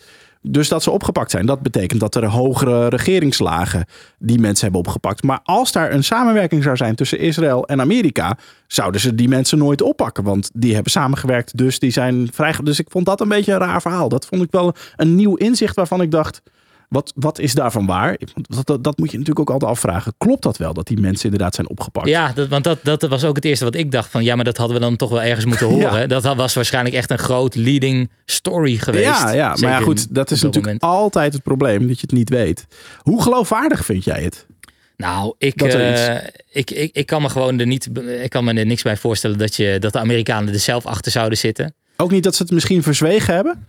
[SPEAKER 2] Dus dat ze opgepakt zijn, dat betekent dat er hogere regeringslagen die mensen hebben opgepakt. Maar als daar een samenwerking zou zijn tussen Israël en Amerika, zouden ze die mensen nooit oppakken. Want die hebben samengewerkt, dus die zijn vrij. Dus ik vond dat een beetje een raar verhaal. Dat vond ik wel een nieuw inzicht waarvan ik dacht. Wat, wat is daarvan waar? Dat, dat, dat moet je natuurlijk ook altijd afvragen. Klopt dat wel, dat die mensen inderdaad zijn opgepakt?
[SPEAKER 3] Ja, dat, want dat, dat was ook het eerste wat ik dacht van, ja, maar dat hadden we dan toch wel ergens moeten horen.
[SPEAKER 2] Ja.
[SPEAKER 3] Dat was waarschijnlijk echt een groot leading story geweest.
[SPEAKER 2] Ja, ja, maar ja, goed, dat is natuurlijk
[SPEAKER 3] moment.
[SPEAKER 2] altijd het probleem dat je het niet weet. Hoe geloofwaardig vind jij het?
[SPEAKER 3] Nou, ik, eh, ik, ik, ik kan me gewoon er niet, ik kan me er niks bij voorstellen dat, je, dat de Amerikanen er zelf achter zouden zitten.
[SPEAKER 2] Ook niet dat ze het misschien verzwegen hebben?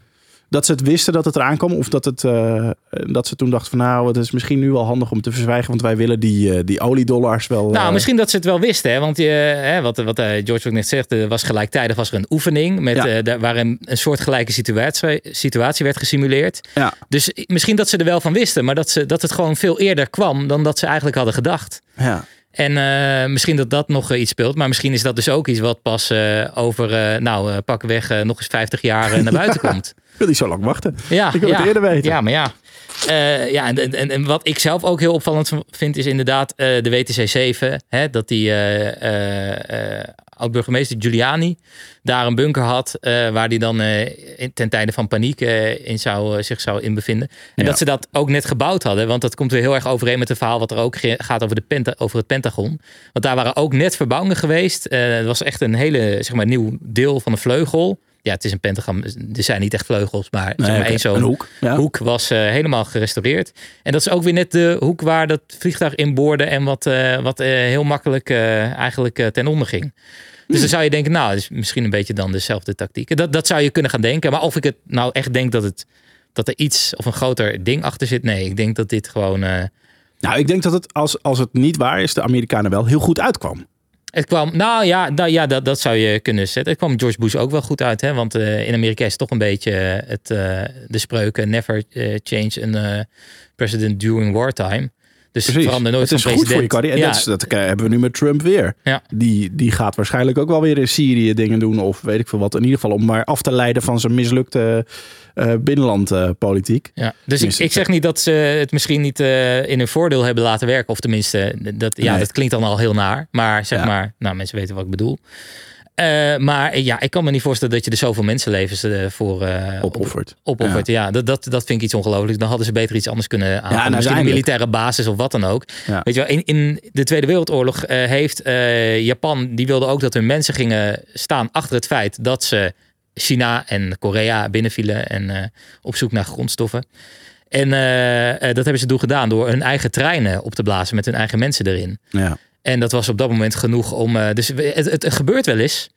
[SPEAKER 2] Dat ze het wisten dat het eraan kwam? Of dat, het, eh, dat ze toen dachten van nou, het is misschien nu wel handig om te verzwijgen. Want wij willen die, eh, die oliedollars wel...
[SPEAKER 3] Nou,
[SPEAKER 2] eh,
[SPEAKER 3] misschien dat ze het wel wisten. Hè? Want je, hè, wat, wat George ook net zegt, er was gelijktijdig was er een oefening. Met,
[SPEAKER 2] Ja.
[SPEAKER 3] daar- waarin een soortgelijke situatie, situatie werd gesimuleerd.
[SPEAKER 2] Ja,
[SPEAKER 3] Dus misschien dat ze er wel van wisten. Maar dat, ze, dat het gewoon veel eerder kwam dan dat ze eigenlijk hadden gedacht.
[SPEAKER 2] ja.
[SPEAKER 3] En eh, misschien dat dat nog eh, iets speelt. Maar misschien is dat dus ook iets wat pas eh, over, nou, pakweg eh, nog eens 50 jaar naar buiten komt.
[SPEAKER 2] Ik wil niet zo lang wachten.
[SPEAKER 3] Ja,
[SPEAKER 2] Ik wil
[SPEAKER 3] ja,
[SPEAKER 2] het eerder weten.
[SPEAKER 3] Ja, maar ja. Eh, ja, en, en, en wat ik zelf ook heel opvallend vind, is inderdaad eh, de WTC 7. Hè, dat die eh, oud-burgemeester Giuliani daar een bunker had. waar die dan in- ten tijde van paniek in zou, zich zou in bevinden. En
[SPEAKER 2] Ja.
[SPEAKER 3] dat ze dat ook net gebouwd hadden. Want dat komt weer heel erg overeen met het verhaal wat er ook gaat over, de Penta, over het Pentagon. Want daar waren ook net verbouwingen geweest. Het was echt een hele, zeg maar, nieuw deel van de vleugel. Ja, het is een pentagram. Er zijn niet echt vleugels, maar zeg maar
[SPEAKER 2] oké,
[SPEAKER 3] één zo'n
[SPEAKER 2] een hoek, ja.
[SPEAKER 3] hoek was eh, helemaal gerestaureerd. En dat is ook weer net de hoek waar dat vliegtuig in boorde en wat, eh, wat eh, heel makkelijk eigenlijk ten onder ging. Dus dan zou je denken, nou, is misschien een beetje dan dezelfde tactiek. Dat, dat zou je kunnen gaan denken. Maar of ik het nou echt denk dat, het, dat er iets of een groter ding achter zit, nee. Ik denk dat dit gewoon...
[SPEAKER 2] Nou, ik denk dat het, als, als het niet waar is, de Amerikanen wel heel goed uitkwam.
[SPEAKER 3] Het kwam, nou ja, ja dat, dat zou je kunnen zetten. Het kwam George Bush ook wel goed uit. Hè? Want eh, in Amerika is het toch een beetje eh, het, eh, de spreuken never change an eh, president during wartime. Dus
[SPEAKER 2] Precies.
[SPEAKER 3] verander nooit
[SPEAKER 2] het is goed voor je carrière.
[SPEAKER 3] Ja,
[SPEAKER 2] dat, is- dat hebben we nu met Trump weer.
[SPEAKER 3] Ja.
[SPEAKER 2] Die, die gaat waarschijnlijk ook wel weer in Syrië dingen doen. Of weet ik veel wat. In ieder geval om maar af te leiden van zijn mislukte eh binnenlandpolitiek.
[SPEAKER 3] ja. Dus ik, ik zeg niet dat ze het misschien niet eh, in hun voordeel hebben laten werken. Of tenminste, dat, ja,
[SPEAKER 2] Nee.
[SPEAKER 3] dat klinkt dan al heel naar. Maar zeg
[SPEAKER 2] Ja.
[SPEAKER 3] maar, nou mensen weten wat ik bedoel. Eh, maar ja, ik kan me niet voorstellen dat je er zoveel mensenlevens eh, voor eh,
[SPEAKER 2] Opoffert.
[SPEAKER 3] op- opoffert. Ja, dat, dat, dat vind ik iets ongelooflijks. Dan hadden ze beter iets anders kunnen aanvangen. Misschien een
[SPEAKER 2] uiteindelijk.
[SPEAKER 3] militaire basis of wat dan ook.
[SPEAKER 2] Ja.
[SPEAKER 3] Weet je wel, in, in de Tweede Wereldoorlog heeft Japan, die wilde ook dat hun mensen gingen staan achter het feit dat ze China en Korea binnenvielen en op zoek naar grondstoffen. En dat hebben ze toen gedaan door hun eigen treinen op te blazen met hun eigen mensen erin.
[SPEAKER 2] Ja.
[SPEAKER 3] En dat was op dat moment genoeg om. eh, dus het, het, het gebeurt wel eens.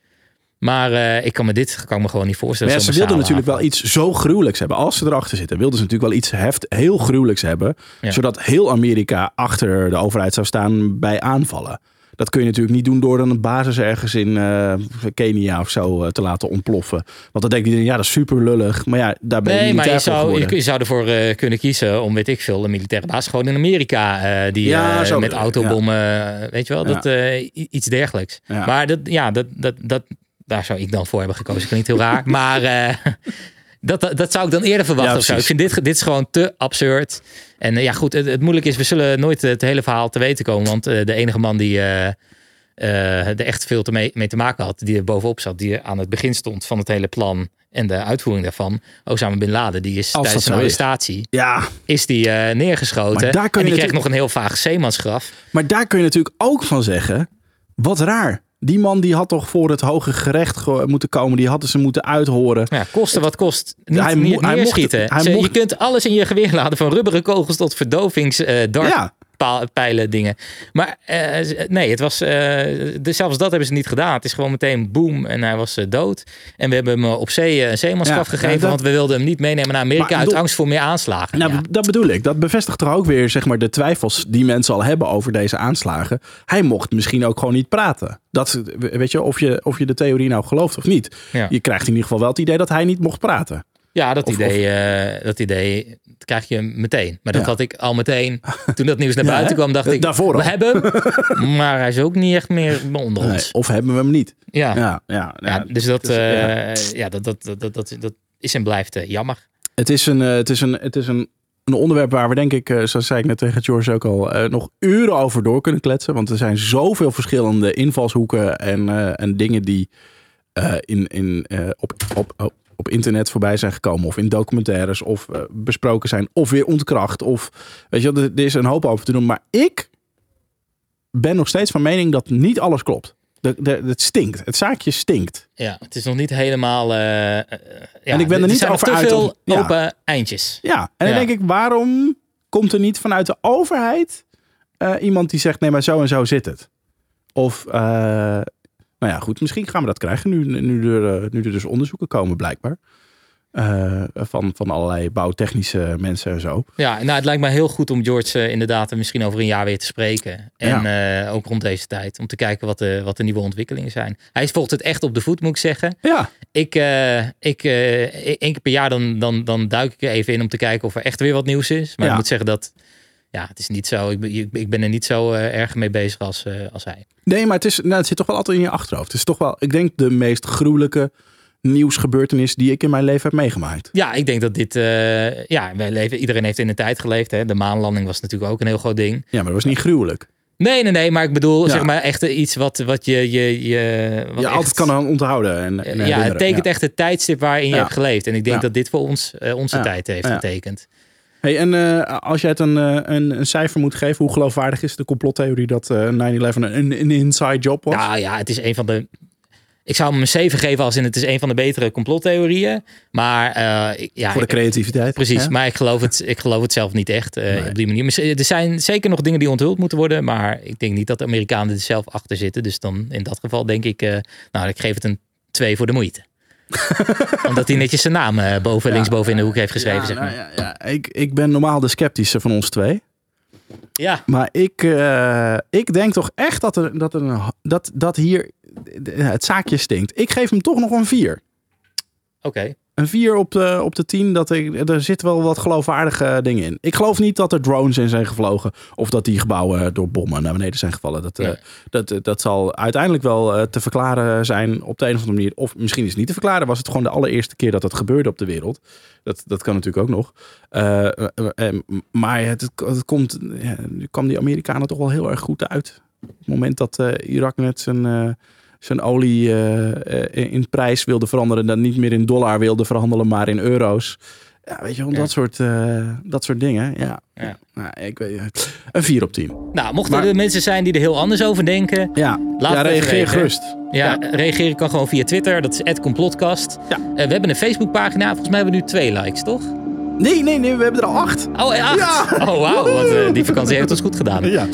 [SPEAKER 3] Maar eh, ik kan me dit kan me gewoon niet voorstellen.
[SPEAKER 2] Ja, ze wilden natuurlijk wel iets zo gruwelijks hebben. Als ze erachter zitten, wilden ze natuurlijk wel iets heft, heel gruwelijks hebben.
[SPEAKER 3] Ja.
[SPEAKER 2] Zodat heel Amerika achter de overheid zou staan bij aanvallen. Dat kun je natuurlijk niet doen door dan een basis ergens in eh, Kenia of zo eh, te laten ontploffen. Want dan denkt iedereen, ja, dat is super lullig. Maar ja, daar ben je
[SPEAKER 3] Nee, maar je zou, je, je zou ervoor eh, kunnen kiezen om, weet ik veel, een militaire basis gewoon in Amerika. die
[SPEAKER 2] Ja, zo
[SPEAKER 3] met autobommen, weet je wel, dat, iets dergelijks. Maar dat, ja, dat, dat, dat, daar zou ik dan voor hebben gekozen. Klinkt heel raar. maar dat, dat, dat zou ik dan eerder verwachten
[SPEAKER 2] Ja,
[SPEAKER 3] of zo. Ik vind dit, dit is gewoon te absurd. En eh, ja, goed, het, het moeilijke is, we zullen nooit het hele verhaal te weten komen. Want eh, de enige man die eh, er echt veel te mee, mee te maken had, die er bovenop zat, die er aan het begin stond van het hele plan en de uitvoering daarvan, Osama Bin Laden, die is
[SPEAKER 2] Als
[SPEAKER 3] tijdens een
[SPEAKER 2] zo is.
[SPEAKER 3] arrestatie,
[SPEAKER 2] Ja,
[SPEAKER 3] is die neergeschoten.
[SPEAKER 2] Maar daar kun
[SPEAKER 3] en die kreeg nog een heel vaag zeemansgraf.
[SPEAKER 2] maar daar kun je natuurlijk ook van zeggen, wat raar. Die man die had toch voor het hoge gerecht ge- moeten komen. Die hadden ze moeten uithoren.
[SPEAKER 3] Ja, kosten wat kost. Niet,
[SPEAKER 2] Hij mo- hij mocht- hij
[SPEAKER 3] Je kunt alles in je geweer laden. Van rubberen kogels tot verdovings eh
[SPEAKER 2] Ja.
[SPEAKER 3] Dartpijlen dingen. Maar eh, nee, het was, eh, dus zelfs dat hebben ze niet gedaan. Het is gewoon meteen boom en hij was eh, dood. En we hebben hem op zee een zeemansgraf
[SPEAKER 2] Ja,
[SPEAKER 3] gegeven.
[SPEAKER 2] dat-
[SPEAKER 3] Want we wilden hem niet meenemen naar Amerika
[SPEAKER 2] Maar
[SPEAKER 3] uit angst voor meer aanslagen.
[SPEAKER 2] Nou,
[SPEAKER 3] Ja.
[SPEAKER 2] dat bedoel ik. Dat bevestigt toch ook weer zeg maar, de twijfels die mensen al hebben over deze aanslagen. Hij mocht misschien ook gewoon niet praten. Dat, weet je, of je, of je de theorie nou gelooft of niet.
[SPEAKER 3] Ja.
[SPEAKER 2] Je krijgt in ieder geval wel het idee dat hij niet mocht praten.
[SPEAKER 3] Ja, dat
[SPEAKER 2] Of-
[SPEAKER 3] idee, eh, dat idee krijg je meteen. Maar dat
[SPEAKER 2] Ja.
[SPEAKER 3] had ik al meteen. Toen dat nieuws naar buiten kwam, dacht ik,
[SPEAKER 2] Daarvoor
[SPEAKER 3] we hebben hem. Maar hij is ook niet echt meer onder
[SPEAKER 2] Nee,
[SPEAKER 3] ons.
[SPEAKER 2] of hebben we hem niet.
[SPEAKER 3] Ja.
[SPEAKER 2] Ja, ja, ja.
[SPEAKER 3] Dus dat,
[SPEAKER 2] dus, ja.
[SPEAKER 3] eh, ja, dat, dat, dat, dat, dat, is en blijft eh, jammer.
[SPEAKER 2] Het is een, eh, het is een, het is een, een onderwerp waar we denk ik, eh, zoals zei ik net tegen George ook al, eh, nog uren over door kunnen kletsen. Want er zijn zoveel verschillende invalshoeken en, eh, en dingen die eh, in, in, eh, op, op, op, op internet voorbij zijn gekomen. Of in documentaires of eh, besproken zijn. Of weer ontkracht. Of weet je, er, er is een hoop over te doen. Maar ik ben nog steeds van mening dat niet alles klopt. De, de, het stinkt. Het zaakje stinkt.
[SPEAKER 3] Ja, het is nog niet helemaal. eh, eh, ja,
[SPEAKER 2] En ik ben er niet over
[SPEAKER 3] te
[SPEAKER 2] uit
[SPEAKER 3] veel
[SPEAKER 2] om- ja.
[SPEAKER 3] open eindjes.
[SPEAKER 2] Ja, en dan denk ik, waarom komt er niet vanuit de overheid iemand die zegt, nee, maar zo en zo zit het? Of, nou ja, goed, misschien gaan we dat krijgen nu, nu, er, eh, nu er dus onderzoeken komen, blijkbaar. Eh, van, van allerlei bouwtechnische mensen en zo.
[SPEAKER 3] Ja, nou, het lijkt mij heel goed om George eh, inderdaad misschien over een jaar weer te spreken. En ook rond deze tijd. Om te kijken wat de, wat de nieuwe ontwikkelingen zijn. Hij volgt het echt op de voet, moet ik zeggen.
[SPEAKER 2] Ja,
[SPEAKER 3] Ik, ik, eh, één keer per jaar dan, dan, dan duik ik er even in om te kijken of er echt weer wat nieuws is. Maar
[SPEAKER 2] Ja.
[SPEAKER 3] ik moet zeggen dat. Ja, het is niet zo. Ik ben, ik ben er niet zo eh, erg mee bezig als, eh, als hij.
[SPEAKER 2] nee, maar het, is, nou, het zit toch wel altijd in je achterhoofd. Het is toch wel, ik denk, de meest gruwelijke nieuwsgebeurtenis die ik in mijn leven heb meegemaakt.
[SPEAKER 3] Ja, ik denk dat dit. eh, ja, wij leven, iedereen heeft in een tijd geleefd. Hè. De maanlanding was natuurlijk ook een heel groot ding.
[SPEAKER 2] Ja, maar dat was niet gruwelijk.
[SPEAKER 3] Nee, nee, nee. Maar ik bedoel,
[SPEAKER 2] Ja.
[SPEAKER 3] zeg maar echt iets wat, wat je. je, je wat echt-
[SPEAKER 2] altijd kan onthouden. En, en
[SPEAKER 3] Ja, het tekent
[SPEAKER 2] Ja.
[SPEAKER 3] echt het tijdstip waarin je hebt geleefd. En ik denk dat dit voor ons onze tijd heeft getekend.
[SPEAKER 2] Hey, en eh, als jij het een, eh, een, een cijfer moet geven, hoe geloofwaardig is de complottheorie dat eh 9-11 een, een inside job was?
[SPEAKER 3] Nou ja, het is een van de. Ik zou hem een 7 geven als in het is een van de betere complottheorieën. Maar eh, ja,
[SPEAKER 2] Voor de creativiteit.
[SPEAKER 3] precies.
[SPEAKER 2] hè?
[SPEAKER 3] Maar ik geloof, het, ik geloof het zelf niet echt eh,
[SPEAKER 2] Nee.
[SPEAKER 3] op die manier. Er zijn zeker nog dingen die onthuld moeten worden. Maar ik denk niet dat de Amerikanen er zelf achter zitten. Dus dan in dat geval denk ik. eh, nou, ik geef het een 2 voor de moeite. Omdat hij netjes zijn naam eh, boven,
[SPEAKER 2] Ja,
[SPEAKER 3] linksboven in de hoek heeft geschreven.
[SPEAKER 2] Ja,
[SPEAKER 3] zeg maar.
[SPEAKER 2] nou ja, ja. Ik, ik ben normaal de sceptische van ons twee.
[SPEAKER 3] ja.
[SPEAKER 2] Maar ik, eh, ik denk toch echt dat, er, dat, er een, dat, dat hier het zaakje stinkt. Ik geef hem toch nog een 4.
[SPEAKER 3] oké.
[SPEAKER 2] Een 4 op de, op de 10. Dat ik, er zit wel wat geloofwaardige dingen in. Ik geloof niet dat er drones in zijn gevlogen. Of dat die gebouwen door bommen naar beneden zijn gevallen. Dat, eh, dat, dat zal uiteindelijk wel eh, te verklaren zijn op de een of andere manier. Of misschien is het niet te verklaren. Was het gewoon de allereerste keer dat het gebeurde op de wereld. Dat, dat kan natuurlijk ook nog. Eh, eh, eh, maar het, het komt, ja, nu kwam die Amerikanen toch wel heel erg goed uit. Op het moment dat eh, Irak net zijn, eh, zijn olie eh, eh, in prijs wilde veranderen. En dan niet meer in dollar wilde verhandelen, maar in euro's. Ja, weet je,
[SPEAKER 3] Ja.
[SPEAKER 2] dat, soort, eh, dat soort dingen. Ja.
[SPEAKER 3] Ja.
[SPEAKER 2] Nou, ik weet het. Een 4 op 10.
[SPEAKER 3] Nou, mochten
[SPEAKER 2] Maar-
[SPEAKER 3] er mensen zijn die er heel anders over denken.
[SPEAKER 2] Ja,
[SPEAKER 3] Laat
[SPEAKER 2] ja reageer gerust.
[SPEAKER 3] Ja, reageren kan gewoon via Twitter. Dat is @complotcast.
[SPEAKER 2] Ja.
[SPEAKER 3] We hebben een Facebookpagina. Volgens mij hebben we nu twee likes, toch?
[SPEAKER 2] Nee, nee, nee, we hebben er al acht.
[SPEAKER 3] Oh, acht. Oh, wauw. wat, eh, die vakantie heeft ons goed gedaan.
[SPEAKER 2] Ja.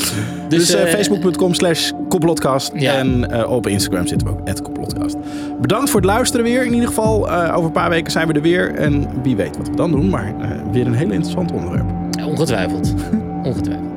[SPEAKER 2] Dus, eh,
[SPEAKER 3] eh,
[SPEAKER 2] facebook.com slash complotcast.
[SPEAKER 3] Ja.
[SPEAKER 2] En op Instagram zitten we ook, at complotcast. Bedankt voor het luisteren weer. In ieder geval, over een paar weken zijn we er weer. En wie weet wat we dan doen. Maar weer een heel interessant onderwerp.
[SPEAKER 3] Ongetwijfeld. Ongetwijfeld.